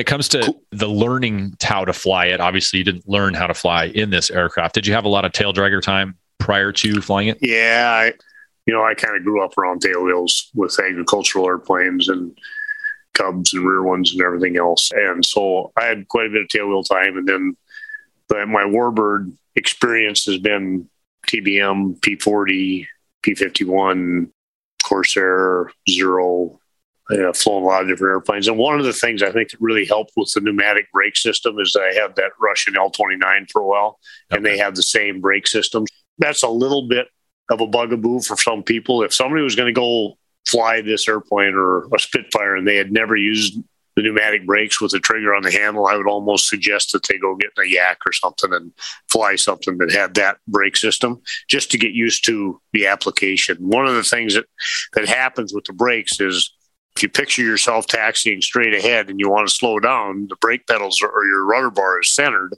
It comes to the learning how to fly it, obviously you didn't learn how to fly in this aircraft. Did you have a lot of tail dragger time prior to flying it? yeah, I, you know, I kind of grew up around tail wheels with agricultural airplanes and cubs and rear ones and everything else. And so I had quite a bit of tail wheel time. And then but my warbird experience has been TBM, P40, P51, Corsair, Zero. I've flown a lot of different airplanes. And one of the things I think that really helped with the pneumatic brake system is that I had that Russian L29 for a while, and they have the same brake system. That's a little bit of a bugaboo for some people. If somebody was going to go fly this airplane or a Spitfire and they had never used the pneumatic brakes with the trigger on the handle, I would almost suggest that they go get a yak or something and fly something that had that brake system just to get used to the application. One of the things that, that happens with the brakes is if you picture yourself taxiing straight ahead and you want to slow down, the brake pedals or your rudder bar is centered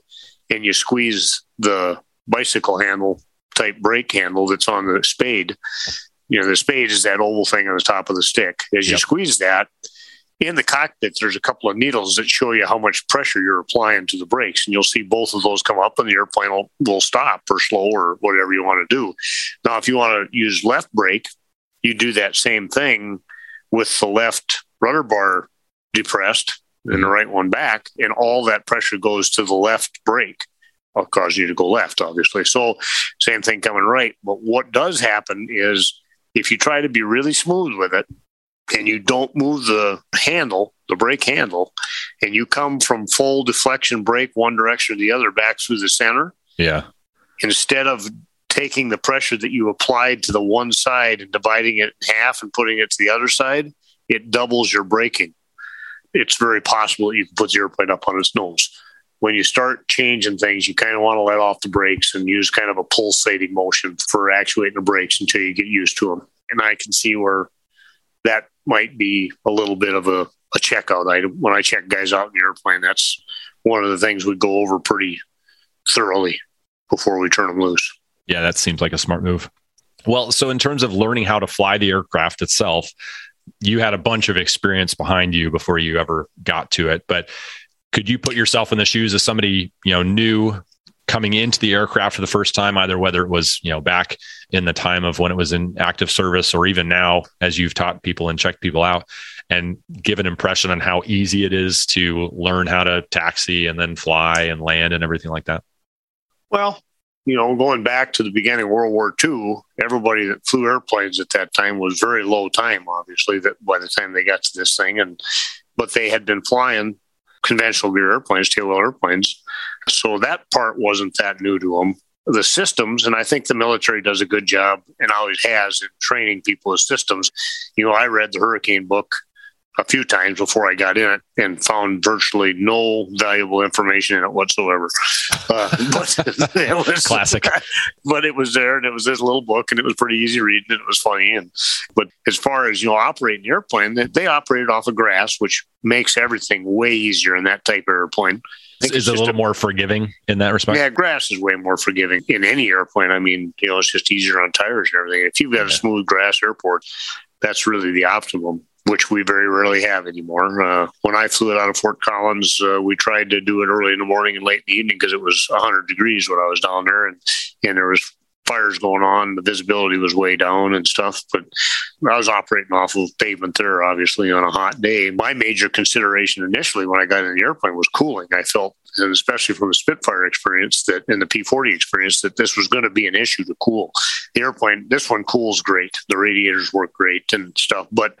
and you squeeze the bicycle handle type brake handle that's on the spade. You know, the spade is that oval thing on the top of the stick. As you Yep. squeeze that, in the cockpit, there's a couple of needles that show you how much pressure you're applying to the brakes, and you'll see both of those come up, and the airplane will, will stop or slow or whatever you want to do. Now, if you want to use left brake, you do that same thing with the left rudder bar depressed and the mm-hmm. right one back, and all that pressure goes to the left brake. Will cause you to go left, obviously. So, same thing coming right. But what does happen is if you try to be really smooth with it and you don't move the handle, the brake handle, and you come from full deflection brake one direction or the other back through the center, Yeah. instead of taking the pressure that you applied to the one side and dividing it in half and putting it to the other side, it doubles your braking. It's very possible that you can put the airplane up on its nose. When you start changing things, you kind of want to let off the brakes and use kind of a pulsating motion for actuating the brakes until you get used to them. And I can see where that might be a little bit of a, a checkout item. When I check guys out in the airplane, that's one of the things we go over pretty thoroughly before we turn them loose. Yeah, that seems like a smart move. Well, so in terms of learning how to fly the aircraft itself, you had a bunch of experience behind you before you ever got to it. But could you put yourself in the shoes of somebody, you know, new coming into the aircraft for the first time, either whether it was, you know, back in the time of when it was in active service or even now as you've taught people and checked people out and give an impression on how easy it is to learn how to taxi and then fly and land and everything like that? Well, you know, going back to the beginning of World War II, everybody that flew airplanes at that time was very low time, obviously, that by the time they got to this thing. And but they had been flying conventional gear airplanes, tailwheel airplanes. So that part wasn't that new to them. The systems, and I think the military does a good job and always has in training people with systems. You know, I read the Hurricane book a few times before I got in it and found virtually no valuable information in it whatsoever. Uh, but it was Classic. But it was there, and it was this little book, and it was pretty easy reading, and it was funny. And but as far as you know, operating the airplane, they, they operated off of grass, which makes everything way easier in that type of airplane. Is it a little more forgiving in that respect? yeah, grass is way more forgiving in any airplane. I mean, you know, it's just easier on tires and everything. If you've got a smooth grass airport, that's really the optimum, which we very rarely have anymore. Uh, when I flew it out of Fort Collins, uh, we tried to do it early in the morning and late in the evening because it was 100 degrees when I was down there, and and there was fires going on. The visibility was way down and stuff, but I was operating off of pavement there, obviously, on a hot day. My major consideration initially when I got in the airplane was cooling. I felt, and especially from the Spitfire experience that and the P40 experience, that this was going to be an issue to cool the airplane. This one cools great. The radiators work great and stuff. But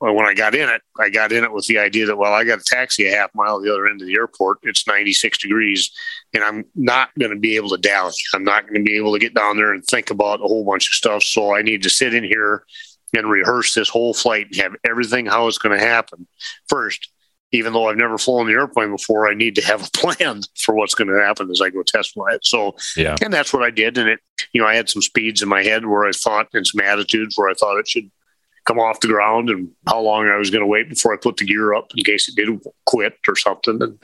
well, when I got in it, I got in it with the idea that, well, I got a taxi a half mile the other end of the airport. It's 96 degrees, and I'm not going to be able to dally. I'm not going to be able to get down there and think about a whole bunch of stuff. So I need to sit in here and rehearse this whole flight and have everything how it's going to happen first. Even though I've never flown the airplane before, I need to have a plan for what's going to happen as I go test fly it. So, Yeah. and that's what I did. And it, you know, I had some speeds in my head where I thought, and some attitudes where I thought it should come off the ground and how long I was going to wait before I put the gear up in case it did quit or something and,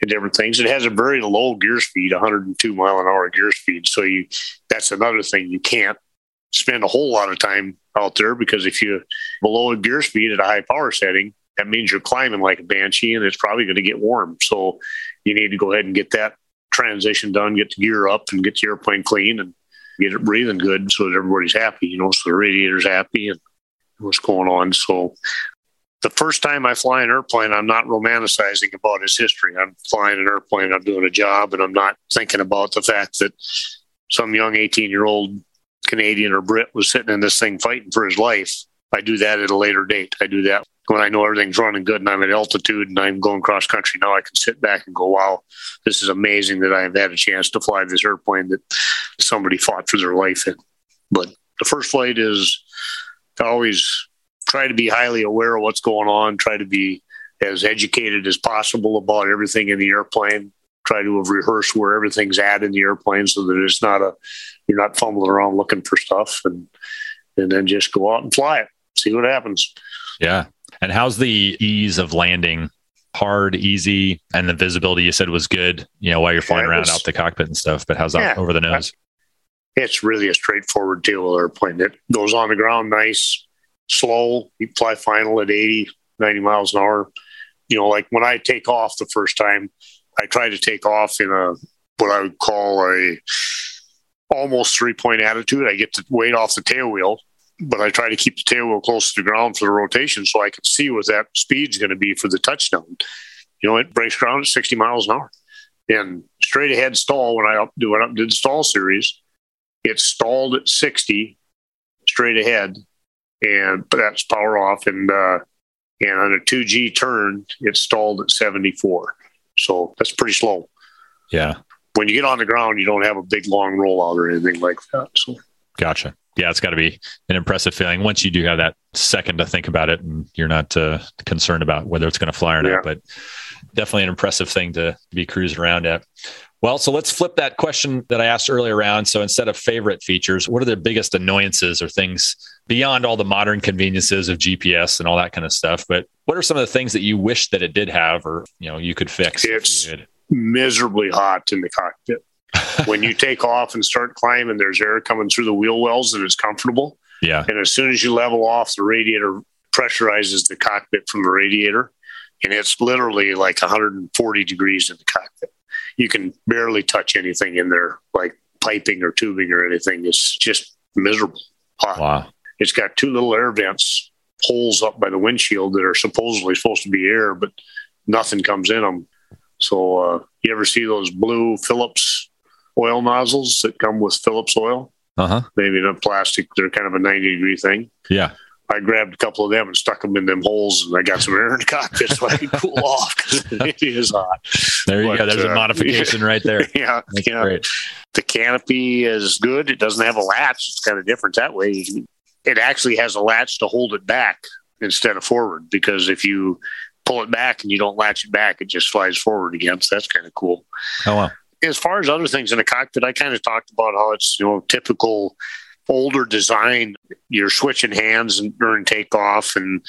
and different things. It has a very low gear speed, 102 mile an hour gear speed. So you, that's another thing you can't spend a whole lot of time out there because if you below a gear speed at a high power setting, that means you're climbing like a banshee and it's probably going to get warm. So you need to go ahead and get that transition done, get the gear up and get the airplane clean and get it breathing good so that everybody's happy, you know, so the radiator's happy and what's going on. So the first time I fly an airplane, I'm not romanticizing about its history. I'm flying an airplane, I'm doing a job, and I'm not thinking about the fact that some young 18 year old Canadian or Brit was sitting in this thing fighting for his life. I do that at a later date. I do that when I know everything's running good and I'm at altitude and I'm going cross country. Now I can sit back and go, wow, this is amazing that I've had a chance to fly this airplane that somebody fought for their life in. But the first flight is always try to be highly aware of what's going on, try to be as educated as possible about everything in the airplane, try to have rehearsed where everything's at in the airplane so that it's not a you're not fumbling around looking for stuff and and then just go out and fly it. See what happens. Yeah. And how's the ease of landing? Hard, easy, and the visibility you said was good, you know, while you're flying Yeah, it around was- out the cockpit and stuff. But how's that Yeah. over the nose? It's really a straightforward tail airplane. It goes on the ground nice, slow. You fly final at 80, 90 miles an hour. You know, like when I take off the first time, I try to take off in a what I would call a almost three point attitude. I get the weight off the tail wheel, but I try to keep the tail wheel close to the ground for the rotation so I can see what that speed's going to be for the touchdown. You know, it breaks ground at 60 miles an hour. And straight ahead stall, when I up, went up and did the stall series, it stalled at 60 straight ahead. And that's power off. And, uh, and on a 2G turn, it stalled at 74. So that's pretty slow. Yeah. When you get on the ground, you don't have a big long rollout or anything like that. So Gotcha. Yeah, it's got to be an impressive feeling once you do have that second to think about it and you're not uh, concerned about whether it's going to fly or not. Yeah. But definitely an impressive thing to be cruising around at. Well, so let's flip that question that I asked earlier around. So instead of favorite features, what are the biggest annoyances or things beyond all the modern conveniences of GPS and all that kind of stuff? But what are some of the things that you wish that it did have or you know you could fix? It's- miserably hot in the cockpit. when you take off and start climbing, there's air coming through the wheel wells and it's comfortable. Yeah. And as soon as you level off, the radiator pressurizes the cockpit from the radiator. And it's literally like 140 degrees in the cockpit. You can barely touch anything in there, like piping or tubing or anything. It's just miserable. Hot. Wow. It's got two little air vents, holes up by the windshield that are supposedly supposed to be air, but nothing comes in them. So, uh, you ever see those blue Phillips oil nozzles that come with Phillips oil? Uh huh. Maybe in a plastic, they're kind of a 90 degree thing. Yeah. I grabbed a couple of them and stuck them in them holes, and I got some air in the cockpit so I could cool off because it is hot. There you go. But, There's a uh, modification right there. Yeah, That's yeah. great. The canopy is good. It doesn't have a latch. It's kind of different that way. It actually has a latch to hold it back instead of forward because if you pull it back and you don't latch it back, it just flies forward again. So that's kind of cool. Oh wow. As far as other things in the cockpit, I kind of talked about how it's you know typical older design. You're switching hands during takeoff, and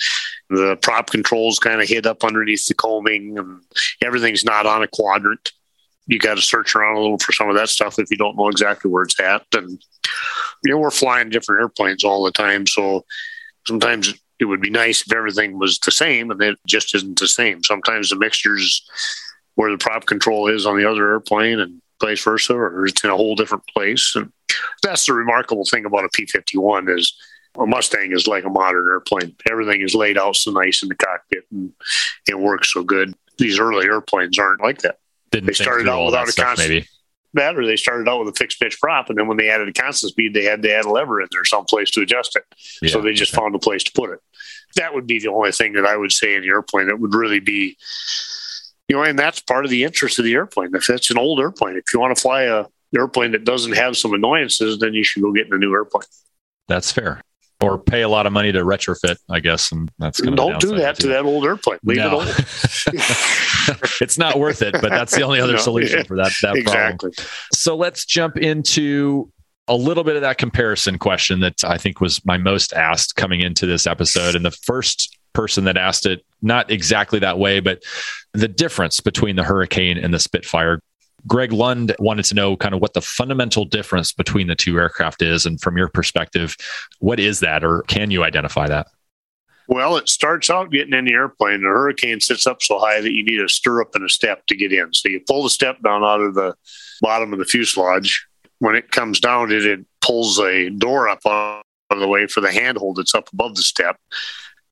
the prop controls kind of hid up underneath the coaming, and everything's not on a quadrant. You got to search around a little for some of that stuff if you don't know exactly where it's at. And you know, we're flying different airplanes all the time, so sometimes it would be nice if everything was the same, and it just isn't the same. Sometimes the mixtures where the prop control is on the other airplane and vice versa, or it's in a whole different place. And that's the remarkable thing about a P 51 is a Mustang is like a modern airplane. Everything is laid out so nice in the cockpit and it works so good. These early airplanes aren't like that. Didn't They started out without a stuff, constant- maybe. That or they started out with a fixed pitch prop, and then when they added a constant speed, they had to add a lever in there someplace to adjust it. so they just okay. found a place to put it. That would be the only thing that I would say in the airplane that would really be, you know, and that's part of the interest of the airplane. If it's an old airplane, if you want to fly a airplane that doesn't have some annoyances, then you should go get in a new airplane. That's fair. Or pay a lot of money to retrofit, I guess, and that's kind of Don't do that to that old airplane. Leave No. it old. it's not worth it, but that's the only other No, solution yeah, for that that problem. exactly. So let's jump into a little bit of that comparison question that I think was my most asked coming into this episode. And the first person that asked it, not exactly that way, but the difference between the Hurricane and the Spitfire. Greg Lund wanted to know kind of what the fundamental difference between the two aircraft is. And from your perspective, what is that, or can you identify that? Well, it starts out getting in the airplane. The hurricane sits up so high that you need a stirrup and a step to get in. So you pull the step down out of the bottom of the fuselage. When it comes down, it, it pulls a door up out of the way for the handhold that's up above the step.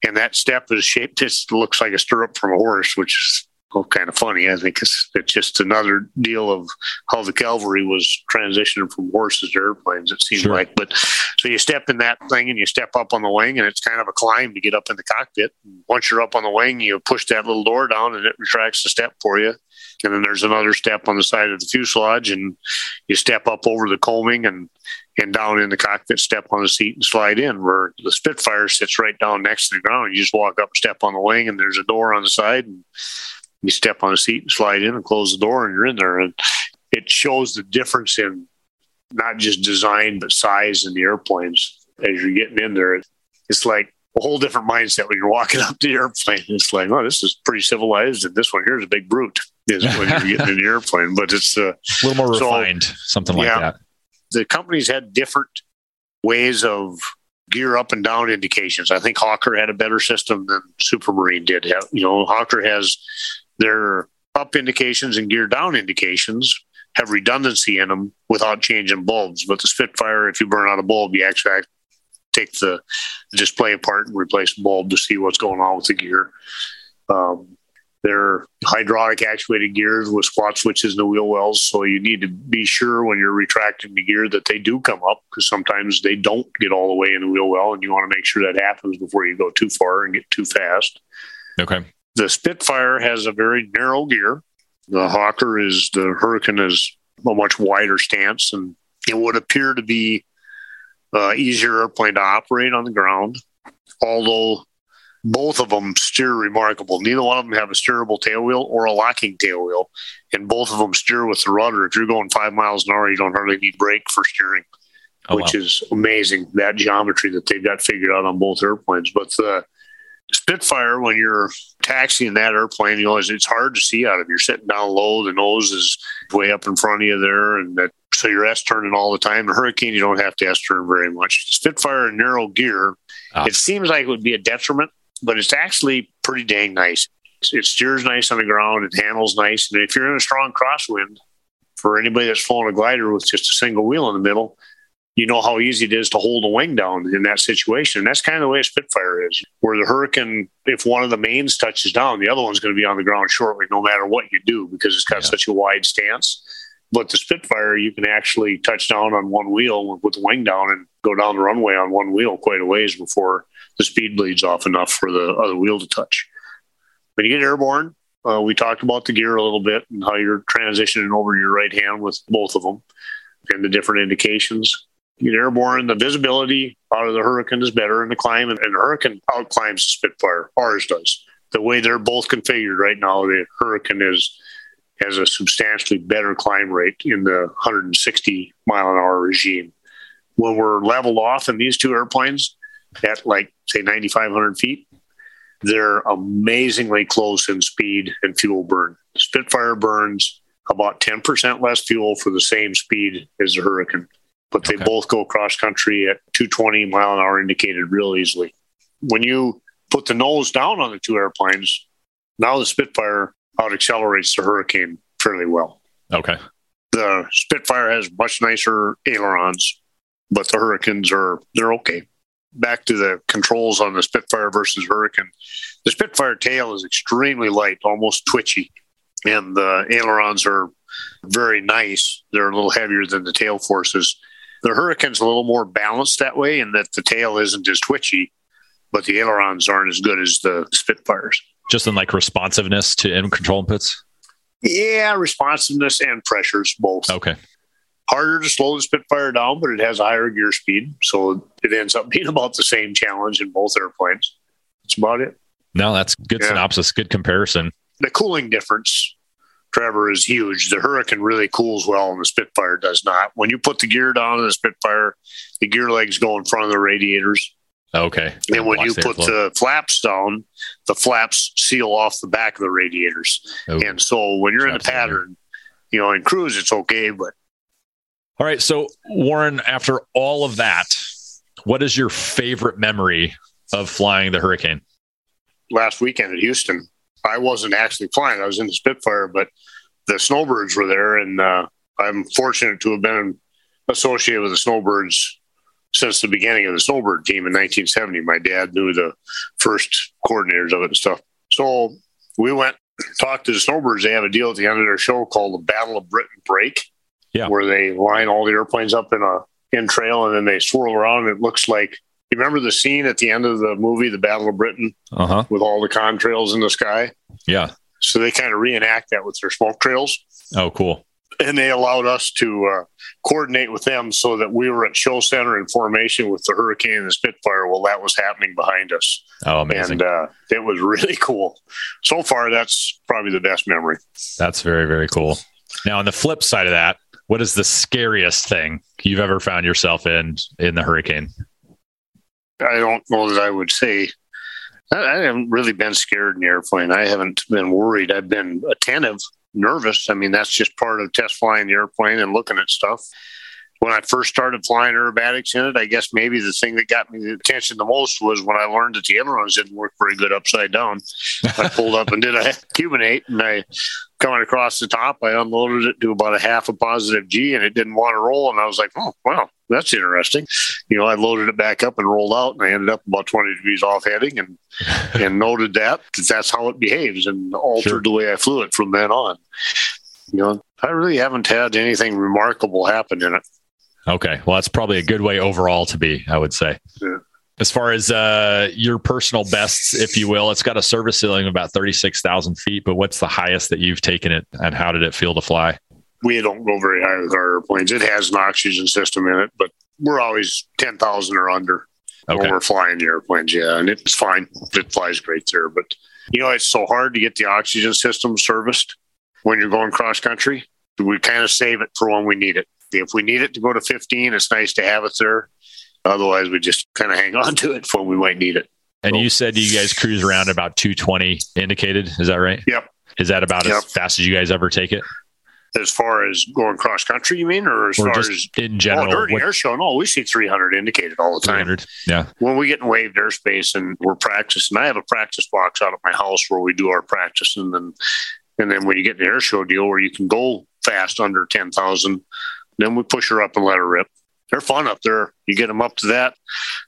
And that step is shaped, just looks like a stirrup from a horse, which is well, kind of funny. I think it's, it's just another deal of how the cavalry was transitioning from horses to airplanes, it seems Sure. like. But so you step in that thing and you step up on the wing, and it's kind of a climb to get up in the cockpit. Once you're up on the wing, you push that little door down and it retracts the step for you. And then there's another step on the side of the fuselage, and you step up over the coaming and and down in the cockpit, step on the seat and slide in. Where the Spitfire sits right down next to the ground. You just walk up, step on the wing, and there's a door on the side, and you step on the seat and slide in and close the door, and you're in there. And it shows the difference in not just design but size in the airplanes as you're getting in there. It's like a whole different mindset when you're walking up to the airplane. It's like, oh, this is pretty civilized, and this one here is a big brute. Is when you're getting in the airplane, but it's uh, A little more So- refined, something like Yeah. that. The companies had different ways of gear up and down indications. I think Hawker had a better system than Supermarine did. You know, Hawker has their up indications and gear down indications have redundancy in them without changing bulbs. But the Spitfire, if you burn out a bulb, you actually take the display apart and replace the bulb to see what's going on with the gear. Um, They're hydraulic actuated gears with squat switches and the wheel wells. So you need to be sure when you're retracting the gear that they do come up because sometimes they don't get all the way in the wheel well. And you want to make sure that happens before you go too far and get too fast. Okay. The Spitfire has a very narrow gear. The Hawker is, the Hurricane is a much wider stance and it would appear to be uh, easier airplane to operate on the ground. Although both of them steer remarkable. Neither one of them have a steerable tailwheel or a locking tailwheel, and both of them steer with the rudder. If you're going five miles an hour, you don't hardly need brake for steering, Oh, which wow. is amazing. That geometry that they've got figured out on both airplanes. But the Spitfire, when you're taxiing that airplane, you know it's, hard to see out of. You're sitting down low, the nose is way up in front of you there, and that so you're S turning all the time. The Hurricane, you don't have to S turn very much. Spitfire in narrow gear, Ah. it seems like it would be a detriment, but it's actually pretty dang nice. It steers nice on the ground, it handles nice, and if you're in a strong crosswind, for anybody that's flown a glider with just a single wheel in the middle, you know how easy it is to hold a wing down in that situation. And that's kind of the way a Spitfire is, where the Hurricane, if one of the mains touches down, the other one's going to be on the ground shortly, no matter what you do, because it's got Yeah. such a wide stance. But the Spitfire, you can actually touch down on one wheel with the wing down and go down the runway on one wheel quite a ways before the speed bleeds off enough for the other wheel to touch. When you get airborne, uh, we talked about the gear a little bit and how you're transitioning over your right hand with both of them and the different indications. You get airborne, the visibility out of the Hurricane is better in the climb, and, and the Hurricane outclimbs the Spitfire. Ours does. The way they're both configured right now, the Hurricane is has a substantially better climb rate in the 160 mile an hour regime. When we're leveled off in these two airplanes at like say 9,500 feet, they're amazingly close in speed and fuel burn. Spitfire burns about 10% less fuel for the same speed as the Hurricane, but they Okay. both go cross country at 220 mile an hour indicated real easily. When you put the nose down on the two airplanes, now the Spitfire out accelerates the Hurricane fairly well. Okay. The Spitfire has much nicer ailerons, but the Hurricanes are they're okay. Back to the controls on the Spitfire versus Hurricane. The Spitfire tail is extremely light, almost twitchy, and the ailerons are very nice. They're a little heavier than the tail forces. The Hurricane's a little more balanced that way, in that the tail isn't as twitchy, but the ailerons aren't as good as the Spitfires. Just in like responsiveness to in control inputs. Yeah, responsiveness and pressures both. Okay. Harder to slow the Spitfire down, but it has a higher gear speed. So it ends up being about the same challenge in both airplanes. That's about it. No, that's good Yeah. synopsis. Good comparison. The cooling difference, Trevor, is huge. The Hurricane really cools well and the Spitfire does not. When you put the gear down in the Spitfire, the gear legs go in front of the radiators. Okay. And when you the put airflow. the flaps down, the flaps seal off the back of the radiators. Oh. And so when you're in the pattern, you know, in cruise, it's okay, but All right. So, Warren, after all of that, what is your favorite memory of flying the Hurricane? last weekend at Houston. I wasn't actually flying; I was in the Spitfire, but the Snowbirds were there, and uh, I'm fortunate to have been associated with the Snowbirds since the beginning of the Snowbird team in 1970. My dad knew the first coordinators of it and stuff. So we went talked to the Snowbirds. They have a deal at the end of their show called the Battle of Britain Break, Yeah. where they line all the airplanes up in a in trail and then they swirl around. And it looks like you remember the scene at the end of the movie, The Battle of Britain Uh huh. with all the contrails in the sky. Yeah. So they kind of reenact that with their smoke trails. Oh, cool. And they allowed us to uh, coordinate with them so that we were at show center in formation with the Hurricane and the Spitfire while that was happening behind us. Oh, amazing. And uh, it was really cool. So far, that's probably the best memory. That's very, very cool. Now, on the flip side of that, what is the scariest thing you've ever found yourself in in the Hurricane? I don't know that I would say. I, haven't really been scared in the airplane. I haven't been worried. I've been attentive, nervous. I mean, that's just part of test flying the airplane and looking at stuff. When I first started flying aerobatics in it, I guess maybe the thing that got me the attention the most was when I learned that the ailerons didn't work very good upside down. I pulled up and did a Cuban eight, and I coming across the top, I unloaded it to about a half a positive G, and it didn't want to roll. And I was like, oh wow, that's interesting. You know, I loaded it back up and rolled out, and I ended up about 20 degrees off heading, and and noted that, that that's how it behaves, and altered Sure. the way I flew it from then on. You know, I really haven't had anything remarkable happen in it. Okay. Well, that's probably a good way overall to be, I would say. Yeah. As far as uh, your personal bests, if you will, it's got a service ceiling of about 36,000 feet, but what's the highest that you've taken it and how did it feel to fly? We don't go very high with our airplanes. It has an oxygen system in it, but we're always 10,000 or under Okay. when we're flying the airplanes. Yeah, and it's fine. It flies great there. But, you know, it's so hard to get the oxygen system serviced when you're going cross country. We kind of save it for when we need it. If we need it to go to 15, it's nice to have it there. Otherwise, we just kind of hang on to it for we might need it. And you said you guys cruise around about 220 indicated. Is that right? Yep. Is that about Yep. as fast as you guys ever take it? As far as going cross country, you mean, or as Or far as in oh, general? during what- air show? No, we see 300 indicated all the time. 300? Yeah. when we get in waived airspace and we're practicing, I have a practice box out at my house where we do our practice, and then and then when you get the air show deal where you can go fast under ten thousand, then we push her up and let her rip. They're fun up there. You get them up to that.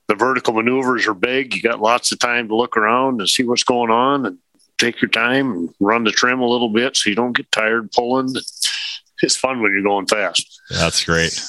The vertical maneuvers are big. You got lots of time to look around and see what's going on, and take your time and run the trim a little bit so you don't get tired pulling. It's fun when you're going fast. That's great.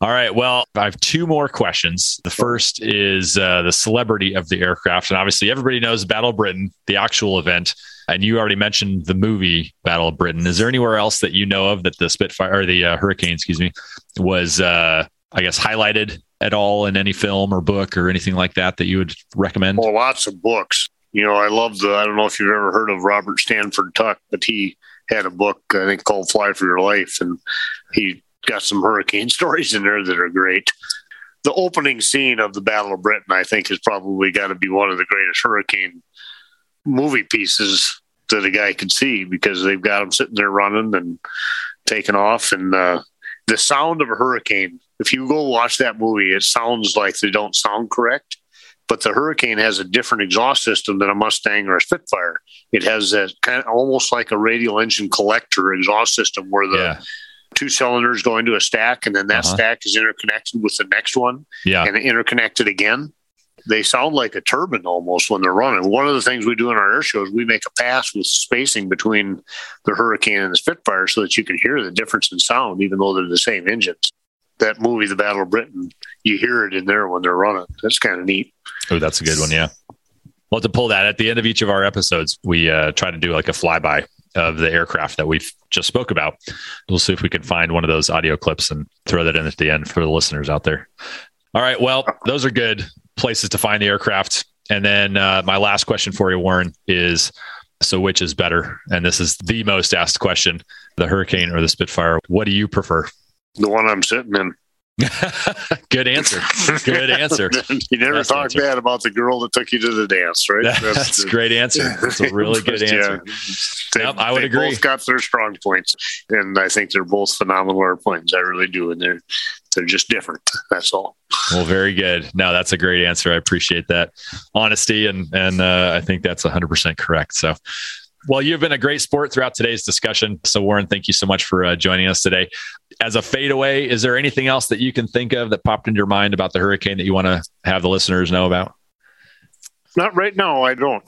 All right. Well, I have two more questions. The first is uh, the celebrity of the aircraft. And obviously, everybody knows Battle of Britain, the actual event. And you already mentioned the movie Battle of Britain. Is there anywhere else that you know of that the Spitfire or the uh, Hurricane, excuse me, was, uh, I guess, highlighted at all in any film or book or anything like that that you would recommend? Well, lots of books. You know, I love the. I don't know if you've ever heard of Robert Stanford Tuck, but he had a book I think called "Fly for Your Life," and he got some hurricane stories in there that are great. The opening scene of the Battle of Britain, I think, has probably got to be one of the greatest hurricane movie pieces that a guy could see because they've got him sitting there running and taking off, and uh, the sound of a hurricane. If you go watch that movie, it sounds like they don't sound correct but the Hurricane has a different exhaust system than a Mustang or a Spitfire. It has a kind of almost like a radial engine collector exhaust system where the yeah. two cylinders go into a stack and then that Uh-huh. stack is interconnected with the next one Yeah. and interconnected again. They sound like a turbine almost when they're running. One of the things we do in our air shows, we make a pass with spacing between the Hurricane and the Spitfire so that you can hear the difference in sound, even though they're the same engines. That movie, The Battle of Britain, you hear it in there when they're running. That's kind of neat. Oh, that's a good one. Yeah. Well, to pull that at the end of each of our episodes, we uh, try to do like a flyby of the aircraft that we've just spoke about. We'll see if we can find one of those audio clips and throw that in at the end for the listeners out there. All right. Well, those are good places to find the aircraft. And then uh, my last question for you, Warren, is so which is better? And this is the most asked question: the Hurricane or the Spitfire? What do you prefer? The one I'm sitting in. good answer. Good answer. you never Best talk answer. bad about the girl that took you to the dance, right? That's, a great answer. That's a really good Yeah. answer. They, Yep, I would they agree. Both got their strong points, and I think they're both phenomenal airplanes. I really do, and they're they're just different. That's all. Well, very good. No, that's a great answer. I appreciate that honesty, and and uh, I think that's 100 percent correct. So, well, you've been a great sport throughout today's discussion. So, Warren, thank you so much for uh, joining us today. As a fadeaway, is there anything else that you can think of that popped into your mind about the hurricane that you want to have the listeners know about? Not right now. I don't.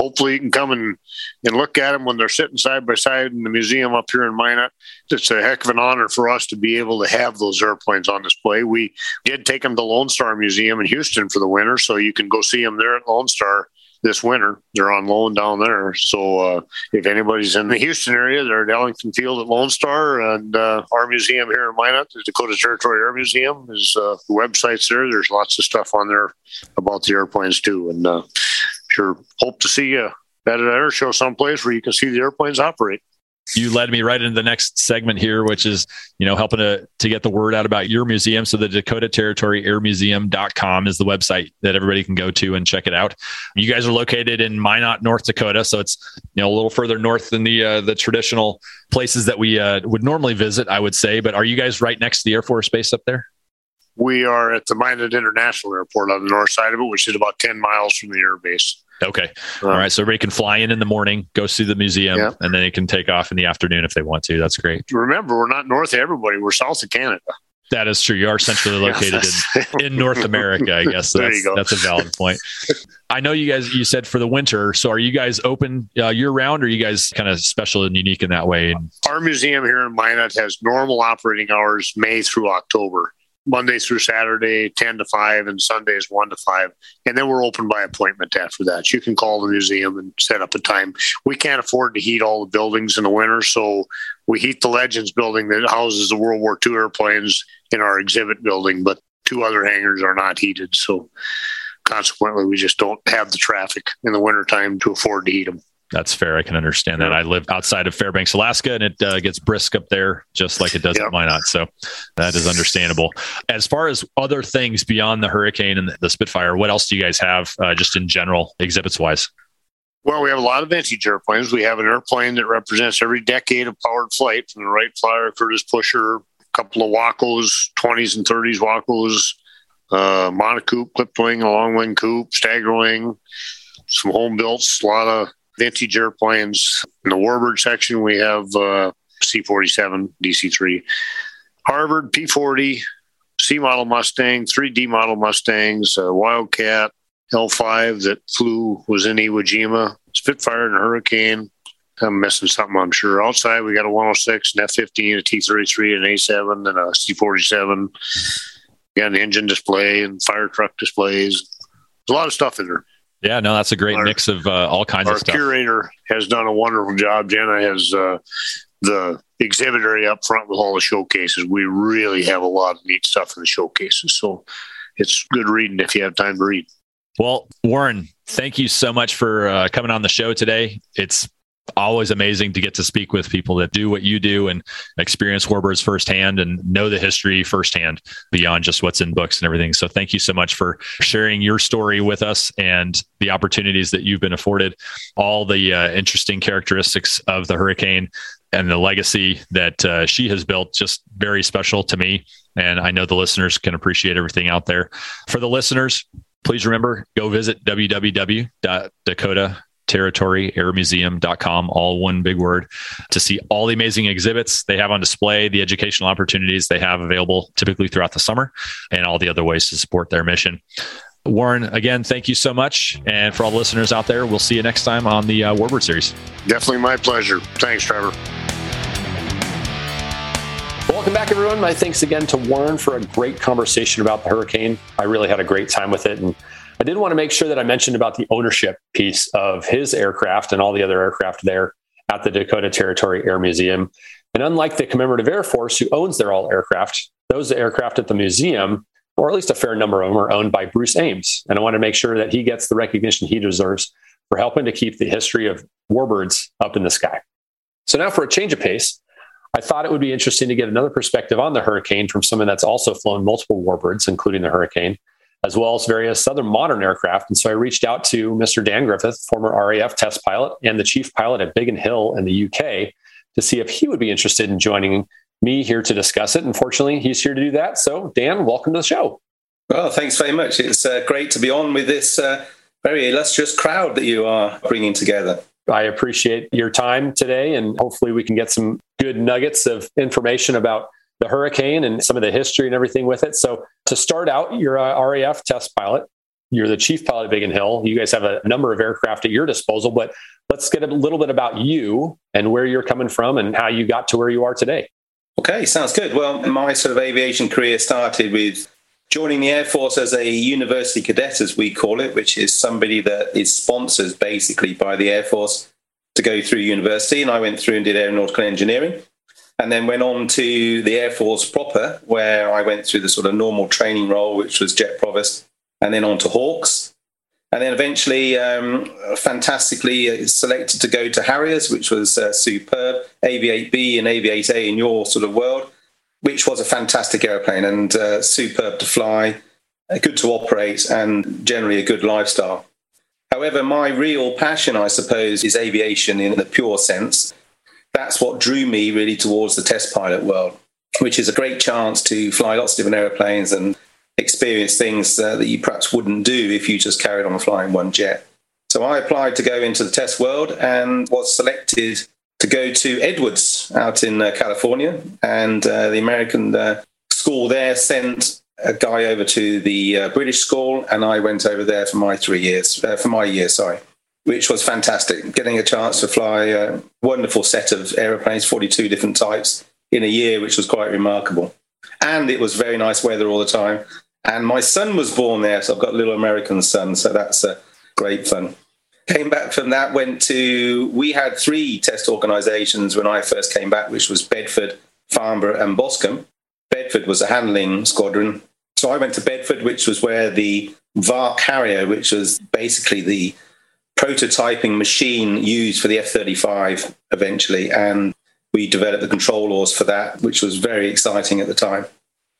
Hopefully, you can come and, and look at them when they're sitting side by side in the museum up here in Minot. It's a heck of an honor for us to be able to have those airplanes on display. We did take them to Lone Star Museum in Houston for the winter, so you can go see them there at Lone Star this winter. They're on loan down there. So uh, if anybody's in the Houston area, they're at Ellington Field at Lone Star, and uh, our museum here in Minot, the Dakota Territory Air Museum, is uh, the website's there. There's lots of stuff on there about the airplanes too, and uh, sure hope to see you at an air show someplace where you can see the airplanes operate. You led me right into the next segment here, which is, you know, helping to, to get the word out about your museum. So the Dakota Territory Air Museum.com is the website that everybody can go to and check it out. You guys are located in Minot, North Dakota. So it's, you know, a little further north than the, uh, the traditional places that we uh, would normally visit, I would say. But are you guys right next to the Air Force Base up there? We are at the Minot International Airport on the north side of it, which is about 10 miles from the air base. Okay. All right. So everybody can fly in in the morning, go see the museum, Yeah. and then they can take off in the afternoon if they want to. That's great. Remember, we're not north of everybody. We're south of Canada. That is true. You are centrally located in, in North America, I guess. So There that's, you go. that's a valid point. I know you guys, you said for the winter. So are you guys open uh, year round or are you guys kind of special and unique in that way? Our museum here in Minot has normal operating hours May through October, Monday through Saturday, 10 to 5, and Sundays 1 to 5. And then we're open by appointment after that. You can call the museum and set up a time. We can't afford to heat all the buildings in the winter, so we heat the Legends building that houses the World War II airplanes in our exhibit building, but two other hangars are not heated. So consequently, we just don't have the traffic in the wintertime to afford to heat them. That's fair. I can understand that. I live outside of Fairbanks, Alaska, and it uh, gets brisk up there just like it does Yep. at Minot. So that is understandable. As far as other things beyond the Hurricane and the Spitfire, what else do you guys have uh, just in general, exhibits wise? Well, we have a lot of vintage airplanes. We have an airplane that represents every decade of powered flight from the Wright Flyer, Curtiss Pusher, a couple of Wacos, 20s and 30s Wacos, uh, Monocoupe, clipped wing, a long wing coupe, stagger wing, some home built, a lot of vintage airplanes. In the Warbird section, we have uh, C 47, DC 3, Harvard P 40, C model Mustang, 3D model Mustangs, uh, Wildcat, L5 that flew was in Iwo Jima, Spitfire and Hurricane. I'm missing something, I'm sure. Outside, we got a 106, an F 15, a T 33, an A 7, and a C 47. We got an engine display and fire truck displays. There's a lot of stuff in there. Yeah, no, that's a great Our- mix of uh, all kinds of stuff. Our curator has done a wonderful job. Jenna has uh, the exhibit area up front with all the showcases. We really have a lot of neat stuff in the showcases. So it's good reading if you have time to read. Well, Warren, thank you so much for uh, coming on the show today. It's always amazing to get to speak with people that do what you do and experience warbirds firsthand and know the history firsthand beyond just what's in books and everything. So thank you so much for sharing your story with us and the opportunities that you've been afforded, all the uh, interesting characteristics of the hurricane and the legacy that uh, she has built just very special to me and i know the listeners can appreciate everything out there for the listeners please remember go visit www.dakota territoryairmuseum.com all one big word to see all the amazing exhibits they have on display the educational opportunities they have available typically throughout the summer and all the other ways to support their mission warren again thank you so much and for all the listeners out there we'll see you next time on the uh, warbird series Definitely my pleasure. Thanks, Trevor. Welcome back, everyone. My thanks again to Warren for a great conversation about the hurricane. I really had a great time with it. And I did want to make sure that I mentioned about the ownership piece of his aircraft and all the other aircraft there at the Dakota Territory Air Museum. And unlike the Commemorative Air Force, who owns their all aircraft, those aircraft at the museum, or at least a fair number of them, are owned by Bruce Eames. And I want to make sure that he gets the recognition he deserves for helping to keep the history of warbirds up in the sky. So now for a change of pace, I thought it would be interesting to get another perspective on the hurricane from someone that's also flown multiple warbirds, including the hurricane, as well as various other modern aircraft. And so I reached out to Mr. Dan Griffith, former RAF test pilot and the chief pilot at Biggin Hill in the UK, to see if he would be interested in joining me here to discuss it. Unfortunately, he's here to do that. So, Dan, welcome to the show. Well, thanks very much. It's uh, great to be on with this uh, very illustrious crowd that you are bringing together. I appreciate your time today, and hopefully, we can get some good nuggets of information about the hurricane and some of the history and everything with it. So, to start out, you're a RAF test pilot. You're the chief pilot of Biggin Hill. You guys have a number of aircraft at your disposal, but let's get a little bit about you and where you're coming from and how you got to where you are today. Okay, sounds good. Well, my sort of aviation career started with joining the Air Force as a university cadet, as we call it, which is somebody that is sponsored basically by the Air Force to go through university. And I went through and did aeronautical engineering and then went on to the Air Force proper, where I went through the sort of normal training role, which was jet provost, and then on to Hawks. And then eventually, um, fantastically selected to go to Harriers, which was uh, superb, AV8B and AV8A in your sort of world, which was a fantastic airplane and uh, superb to fly, uh, good to operate, and generally a good lifestyle. However, my real passion, I suppose, is aviation in the pure sense. That's what drew me really towards the test pilot world, which is a great chance to fly lots of different airplanes and experience things uh, that you perhaps wouldn't do if you just carried on flying one jet. So I applied to go into the test world and was selected to go to Edwards out in uh, California. And uh, the American uh, school there sent a guy over to the uh, British school, and I went over there for my three years, uh, for my year, sorry, which was fantastic. Getting a chance to fly a wonderful set of aeroplanes, 42 different types in a year, which was quite remarkable. And it was very nice weather all the time. And my son was born there, so I've got a little American son, so that's uh, great fun. Came back from that, went to, we had three test organizations when I first came back, which was Bedford, Farnborough, and Boscombe. Bedford was a handling squadron. So I went to Bedford, which was where the VAAC Harrier, which was basically the prototyping machine used for the F 35 eventually. And we developed the control laws for that, which was very exciting at the time.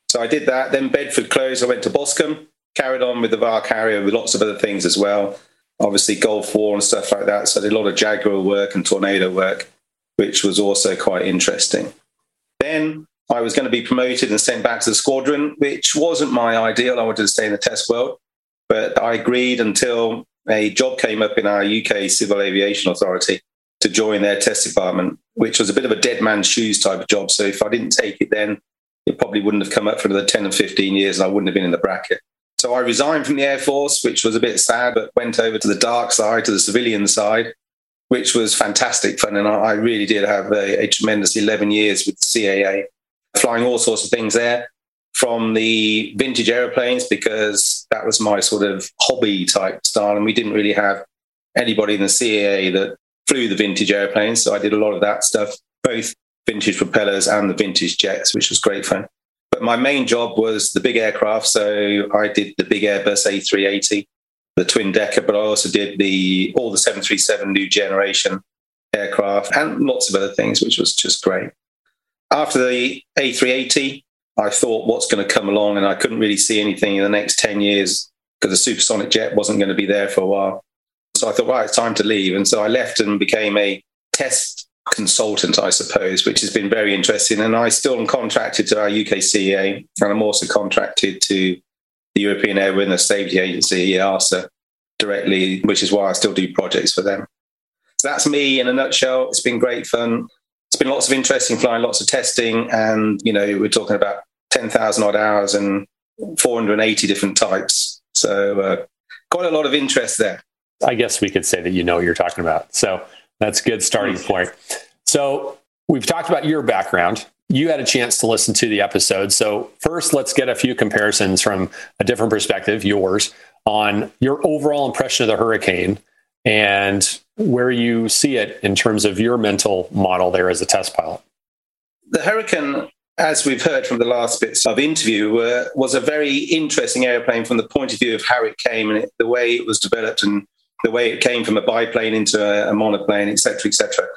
So I did that. Then Bedford closed. I went to Boscombe, carried on with the VAAC Harrier with lots of other things as well. Obviously, Gulf War and stuff like that. So I did a lot of Jaguar work and Tornado work, which was also quite interesting. Then I was going to be promoted and sent back to the squadron, which wasn't my ideal. I wanted to stay in the test world, but I agreed until a job came up in our UK Civil Aviation Authority to join their test department, which was a bit of a dead man's shoes type of job. So if I didn't take it then, it probably wouldn't have come up for another 10 or 15 years and I wouldn't have been in the bracket. So I resigned from the Air Force, which was a bit sad, but went over to the dark side, to the civilian side, which was fantastic fun. And I really did have a, a tremendous 11 years with the CAA, flying all sorts of things there from the vintage aeroplanes because that was my sort of hobby type style. And we didn't really have anybody in the CAA that flew the vintage airplanes. So I did a lot of that stuff, both vintage propellers and the vintage jets, which was great fun. But my main job was the big aircraft. So I did the big Airbus A380, the twin decker, but I also did the all the 737 new generation aircraft and lots of other things, which was just great. After the A380, I thought what's going to come along, and I couldn't really see anything in the next 10 years because the supersonic jet wasn't going to be there for a while. So I thought, right, it's time to leave. And so I left and became a test consultant, I suppose, which has been very interesting. And I still am contracted to our UK CAA, and I'm also contracted to the European Airworthiness Safety Agency, EASA, directly, which is why I still do projects for them. So that's me in a nutshell. It's been great fun. It's been lots of interesting flying, lots of testing, and you know we're talking about ten thousand odd hours and 480 different types. So uh, quite a lot of interest there. I guess we could say that you know what you're talking about. So that's a good starting point. So we've talked about your background. You had a chance to listen to the episode. So first, let's get a few comparisons from a different perspective, yours, on your overall impression of the hurricane and where you see it in terms of your mental model there as a test pilot. The hurricane as we've heard from the last bits of interview, uh, was a very interesting airplane from the point of view of how it came and it, the way it was developed and the way it came from a biplane into a, a monoplane, etc., etc.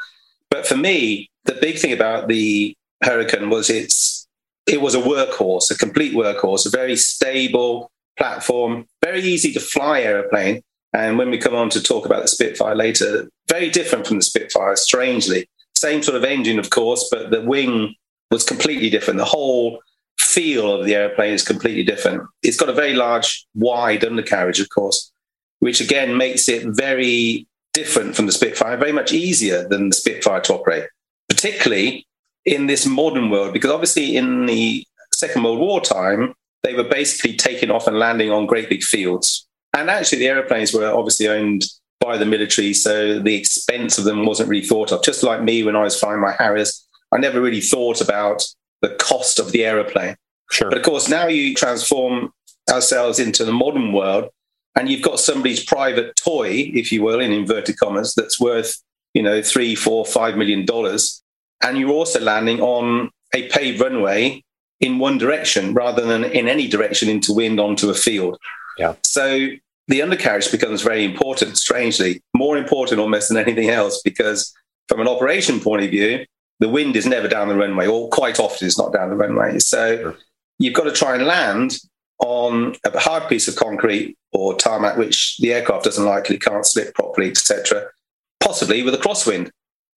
But for me, the big thing about the Hurricane was it's it was a workhorse, a complete workhorse, a very stable platform, very easy to fly aeroplane. And when we come on to talk about the Spitfire later, very different from the Spitfire, strangely. Same sort of engine, of course, but the wing was completely different. The whole feel of the airplane is completely different. It's got a very large, wide undercarriage, of course, which again makes it very different from the Spitfire, very much easier than the Spitfire to operate, particularly in this modern world, because obviously in the Second World War time, they were basically taking off and landing on great big fields. And actually, the airplanes were obviously owned by the military, so the expense of them wasn't really thought of. Just like me when I was flying my Harriers, I never really thought about the cost of the aeroplane. Sure. But of course, now you transform ourselves into the modern world and you've got somebody's private toy, if you will, in inverted commas, that's worth, you know, three, four, five million dollars. And you're also landing on a paved runway in one direction rather than in any direction into wind onto a field. Yeah. So the undercarriage becomes very important, strangely, more important almost than anything else, because from an operation point of view, the wind is never down the runway, or quite often it's not down the runway. So sure. you've got to try and land on a hard piece of concrete or tarmac, which the aircraft doesn't like, it can't slip properly, etc. Possibly with a crosswind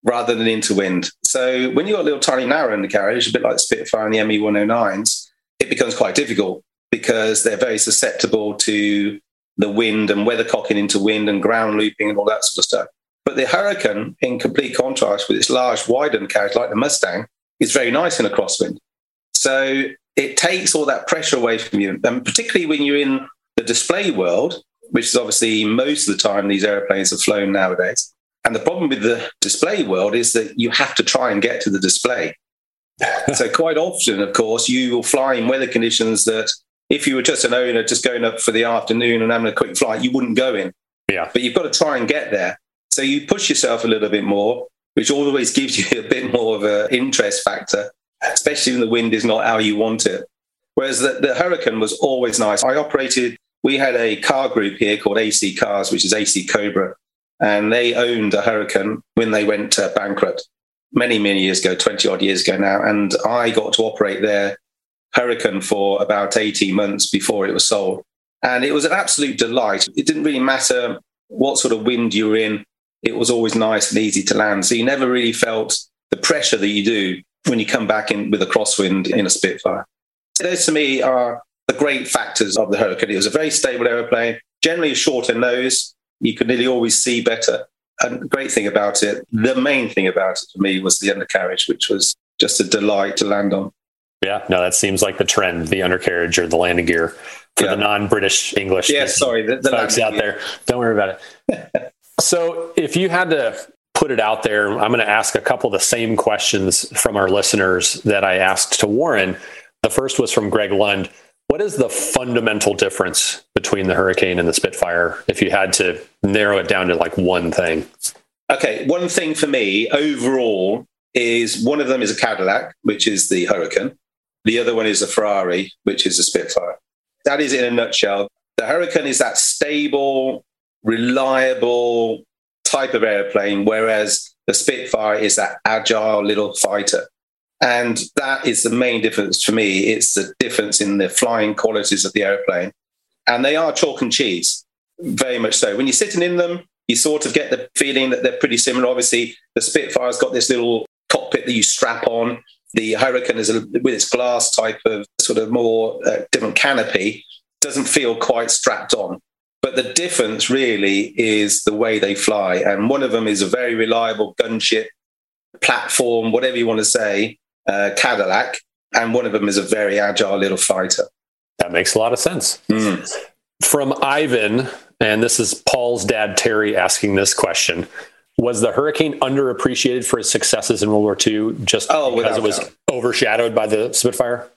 rather than into wind. So when you've got a little tiny narrow undercarriage, a bit like the Spitfire and the ME 109s, it becomes quite difficult because they're very susceptible to the wind and weathercocking into wind and ground looping and all that sort of stuff. But the Hurricane, in complete contrast with its large, widened carriage like the Mustang, is very nice in a crosswind. So it takes all that pressure away from you. And particularly when you're in the display world, which is obviously most of the time these airplanes are flown nowadays. And the problem with the display world is that you have to try and get to the display. so quite often, of course, you will fly in weather conditions that if you were just an owner just going up for the afternoon and having a quick flight, you wouldn't go in. Yeah. But you've got to try and get there. So you push yourself a little bit more, which always gives you a bit more of an interest factor, especially when the wind is not how you want it. Whereas the, the Hurricane was always nice. I operated, we had a car group here called AC Cars, which is AC Cobra, and they owned a Hurricane when they went uh, bankrupt many, many years ago, 20 odd years ago now. And I got to operate their Hurricane for about 18 months before it was sold. And it was an absolute delight. It didn't really matter what sort of wind you were in, it was always nice and easy to land. So you never really felt the pressure that you do when you come back in with a crosswind in a Spitfire. Those to me are the great factors of the Hurricane. It was a very stable aeroplane, generally a shorter nose. You could nearly always see better. And the great thing about it, the main thing about it for me was the undercarriage, which was just a delight to land on. Yeah, no, that seems like the trend, the undercarriage or the landing gear for Yeah. the non-British English Yeah, sorry, the, the folks out gear. there. Don't worry about it. so, if you had to put it out there, I'm going to ask a couple of the same questions from our listeners that I asked to Warren. The first was from Greg Lund. What is the fundamental difference between the Hurricane and the Spitfire if you had to narrow it down to like one thing? Okay, one thing for me overall is one of them is a Cadillac, which is the Hurricane. The other one is a Ferrari, which is a Spitfire. That is in a nutshell. The Hurricane is that stable, reliable type of airplane, whereas the Spitfire is that agile little fighter. And that is the main difference for me. It's the difference in the flying qualities of the airplane. And they are chalk and cheese, very much so. When you're sitting in them, you sort of get the feeling that they're pretty similar. Obviously, the Spitfire's got this little cockpit that you strap on. The Hurricane is a, with its glass type of sort of more uh, different canopy, doesn't feel quite strapped on. But the difference really is the way they fly. And one of them is a very reliable gunship platform, whatever you want to say, uh, Cadillac. And one of them is a very agile little fighter. That makes a lot of sense. Mm. From Ivan, and this is Paul's dad, Terry, asking this question Was the Hurricane underappreciated for its successes in World War II just Oh, because it was doubt. overshadowed by the Spitfire?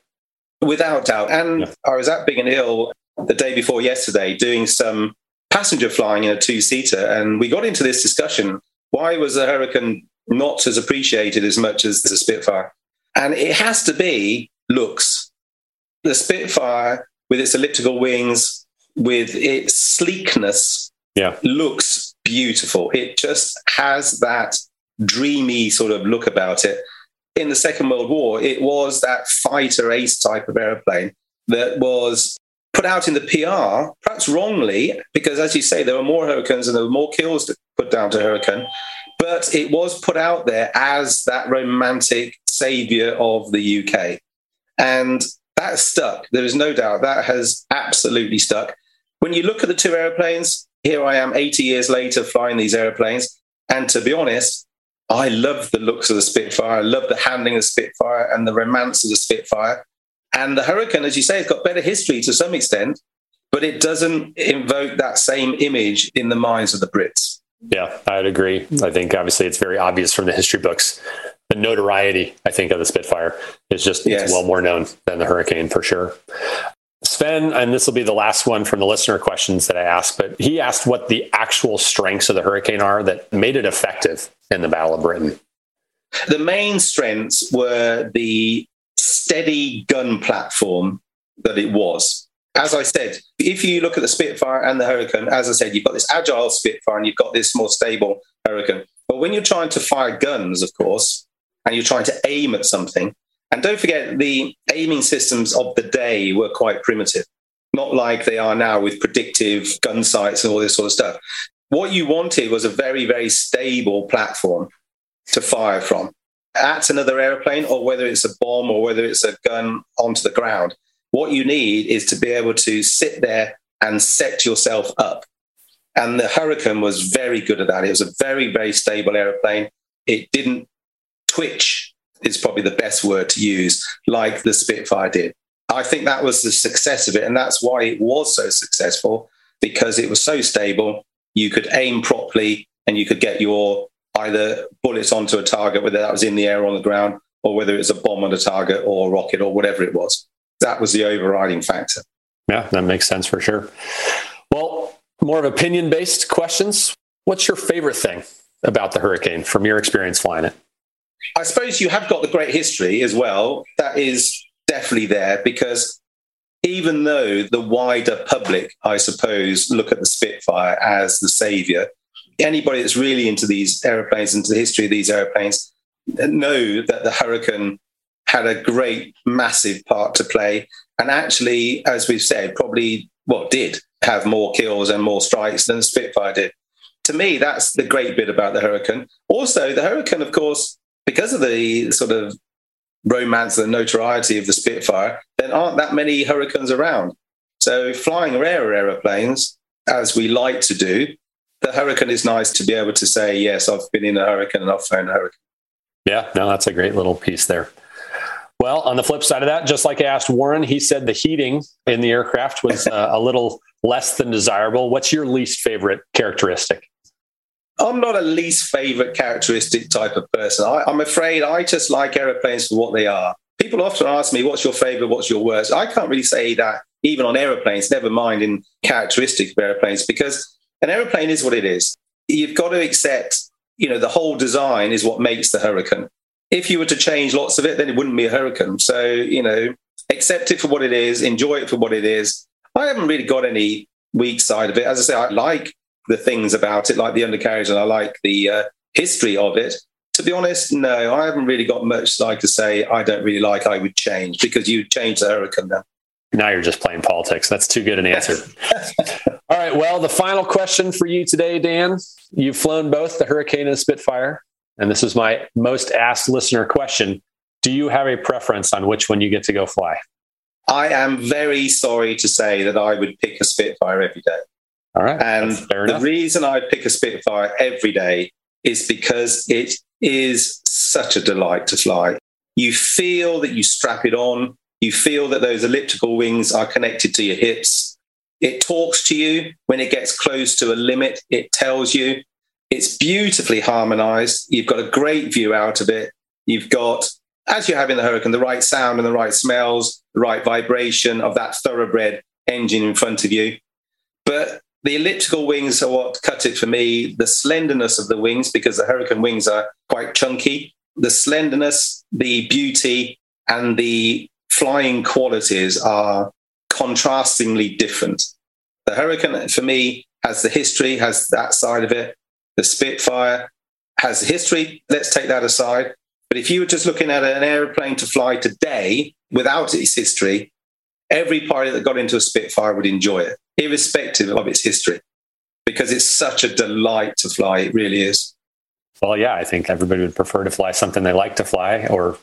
Without doubt. And Yeah. I was at Biggin Hill the day before yesterday doing some passenger flying in a two seater. And we got into this discussion why was the Hurricane not as appreciated as much as the Spitfire? And it has to be looks. The Spitfire, with its elliptical wings, with its sleekness, Yeah. looks beautiful. It just has that dreamy sort of look about it. In the Second World War, it was that fighter ace type of aeroplane that was put out in the PR, perhaps wrongly, because as you say, there were more hurricanes and there were more kills put down to hurricane. But it was put out there as that romantic savior of the UK. And that stuck. There is no doubt that has absolutely stuck. When you look at the two airplanes, here I am 80 years later flying these airplanes. And to be honest, I love the looks of the Spitfire. I love the handling of the Spitfire and the romance of the Spitfire. And the Hurricane, as you say, has got better history to some extent, but it doesn't invoke that same image in the minds of the Brits. Yeah, I'd agree. I think obviously it's very obvious from the history books. The notoriety, I think, of the Spitfire is just Yes. it's well more known than the Hurricane for sure. Sven, and this will be the last one from the listener questions that I asked, but he asked what the actual strengths of the Hurricane are that made it effective in the Battle of Britain. The main strengths were the steady gun platform that it was. As I said, if you look at the Spitfire and the Hurricane, as I said, you've got this agile Spitfire and you've got this more stable Hurricane. But when you're trying to fire guns, of course, and you're trying to aim at something, and don't forget the aiming systems of the day were quite primitive, not like they are now with predictive gun sights and all this sort of stuff. What you wanted was a very, very stable platform to fire from. At another airplane, or whether it's a bomb or whether it's a gun onto the ground, what you need is to be able to sit there and set yourself up. And the Hurricane was very good at that. It was a very, very stable airplane. It didn't twitch, is probably the best word to use, like the Spitfire did. I think that was the success of it. And that's why it was so successful because it was so stable. You could aim properly and you could get your either bullets onto a target, whether that was in the air or on the ground, or whether it was a bomb on a target or a rocket or whatever it was. That was the overriding factor. Yeah, that makes sense for sure. Well, more of opinion based questions. What's your favorite thing about the Hurricane from your experience flying it? I suppose you have got the great history as well. That is definitely there because even though the wider public, I suppose, look at the Spitfire as the savior, anybody that's really into these aeroplanes, into the history of these aeroplanes, know that the Hurricane had a great, massive part to play. And actually, as we've said, probably what did have more kills and more strikes than Spitfire did. To me, that's the great bit about the Hurricane. Also, the Hurricane, of course, because of the sort of romance and notoriety of the Spitfire, there aren't that many Hurricanes around. So, flying rarer aeroplanes, as we like to do, the Hurricane is nice to be able to say, yes, I've been in a Hurricane and I've flown a Hurricane. Yeah, no, that's a great little piece there. Well, on the flip side of that, just like I asked Warren, he said the heating in the aircraft was uh, a little less than desirable. What's your least favorite characteristic? I'm not a least favorite characteristic type of person. I, I'm afraid I just like aeroplanes for what they are. People often ask me, what's your favorite? What's your worst? I can't really say that even on aeroplanes, never mind in characteristics of aeroplanes, because an aeroplane is what it is. You've got to accept, you know, the whole design is what makes the hurricane if you were to change lots of it, then it wouldn't be a hurricane. So, you know, accept it for what it is, enjoy it for what it is. I haven't really got any weak side of it. As I say, I like the things about it, like the undercarriage, and I like the uh, history of it. To be honest, no, I haven't really got much like to say I don't really like, I would change because you change the hurricane then. Now you're just playing politics. That's too good an answer. All right. Well, the final question for you today, Dan. You've flown both the Hurricane and the Spitfire and this is my most asked listener question Do you have a preference on which one you get to go fly? I am very sorry to say that I would pick a Spitfire every day. All right. And the reason I pick a Spitfire every day is because it is such a delight to fly. You feel that you strap it on, you feel that those elliptical wings are connected to your hips. It talks to you when it gets close to a limit, it tells you. It's beautifully harmonized. You've got a great view out of it. You've got, as you have in the Hurricane, the right sound and the right smells, the right vibration of that thoroughbred engine in front of you. But the elliptical wings are what cut it for me. The slenderness of the wings, because the Hurricane wings are quite chunky, the slenderness, the beauty, and the flying qualities are contrastingly different. The Hurricane, for me, has the history, has that side of it. The Spitfire has history. Let's take that aside. But if you were just looking at an airplane to fly today without its history, every pilot that got into a Spitfire would enjoy it, irrespective of its history, because it's such a delight to fly. It really is. Well, yeah, I think everybody would prefer to fly something they like to fly or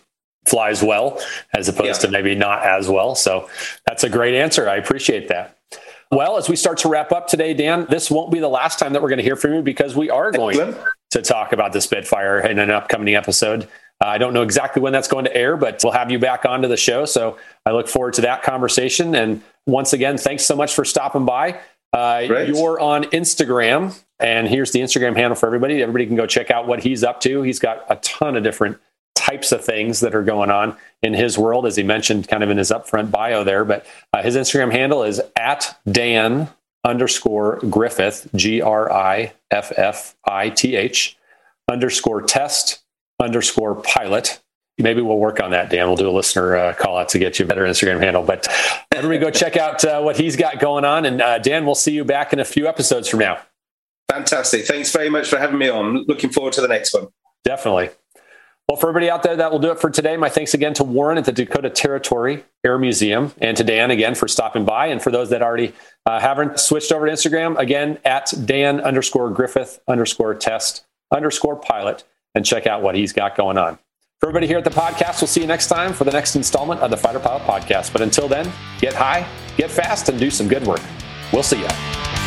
flies well, as opposed yeah. to maybe not as well. So that's a great answer. I appreciate that. Well, as we start to wrap up today, Dan, this won't be the last time that we're going to hear from you because we are going to talk about the Spitfire in an upcoming episode. Uh, I don't know exactly when that's going to air, but we'll have you back onto the show. So I look forward to that conversation. And once again, thanks so much for stopping by. Uh, you're on Instagram, and here's the Instagram handle for everybody. Everybody can go check out what he's up to. He's got a ton of different types of things that are going on in his world, as he mentioned kind of in his upfront bio there. But uh, his Instagram handle is at Dan underscore Griffith, G R I F F I T H, underscore test underscore pilot. Maybe we'll work on that, Dan. We'll do a listener uh, call out to get you a better Instagram handle. But everybody go check out uh, what he's got going on. And uh, Dan, we'll see you back in a few episodes from now. Fantastic. Thanks very much for having me on. Looking forward to the next one. Definitely. Well, for everybody out there, that will do it for today. My thanks again to Warren at the Dakota Territory Air Museum and to Dan again for stopping by. And for those that already uh, haven't switched over to Instagram, again, at Dan underscore Griffith underscore test underscore pilot and check out what he's got going on. For everybody here at the podcast, we'll see you next time for the next installment of the Fighter Pilot Podcast. But until then, get high, get fast, and do some good work. We'll see you.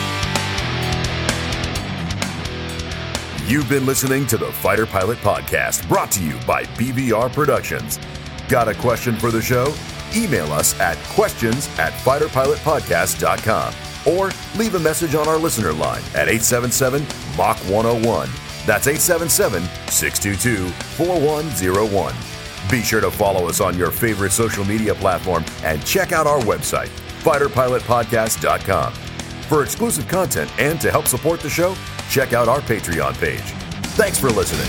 You've been listening to the Fighter Pilot Podcast, brought to you by BVR Productions. Got a question for the show? email us at questions at fighterpilotpodcast.com or leave a message on our listener line at 877 Mach 101. That's 877 622 4101. Be sure to follow us on your favorite social media platform and check out our website, fighterpilotpodcast.com. For exclusive content and to help support the show, check out our Patreon page. Thanks for listening.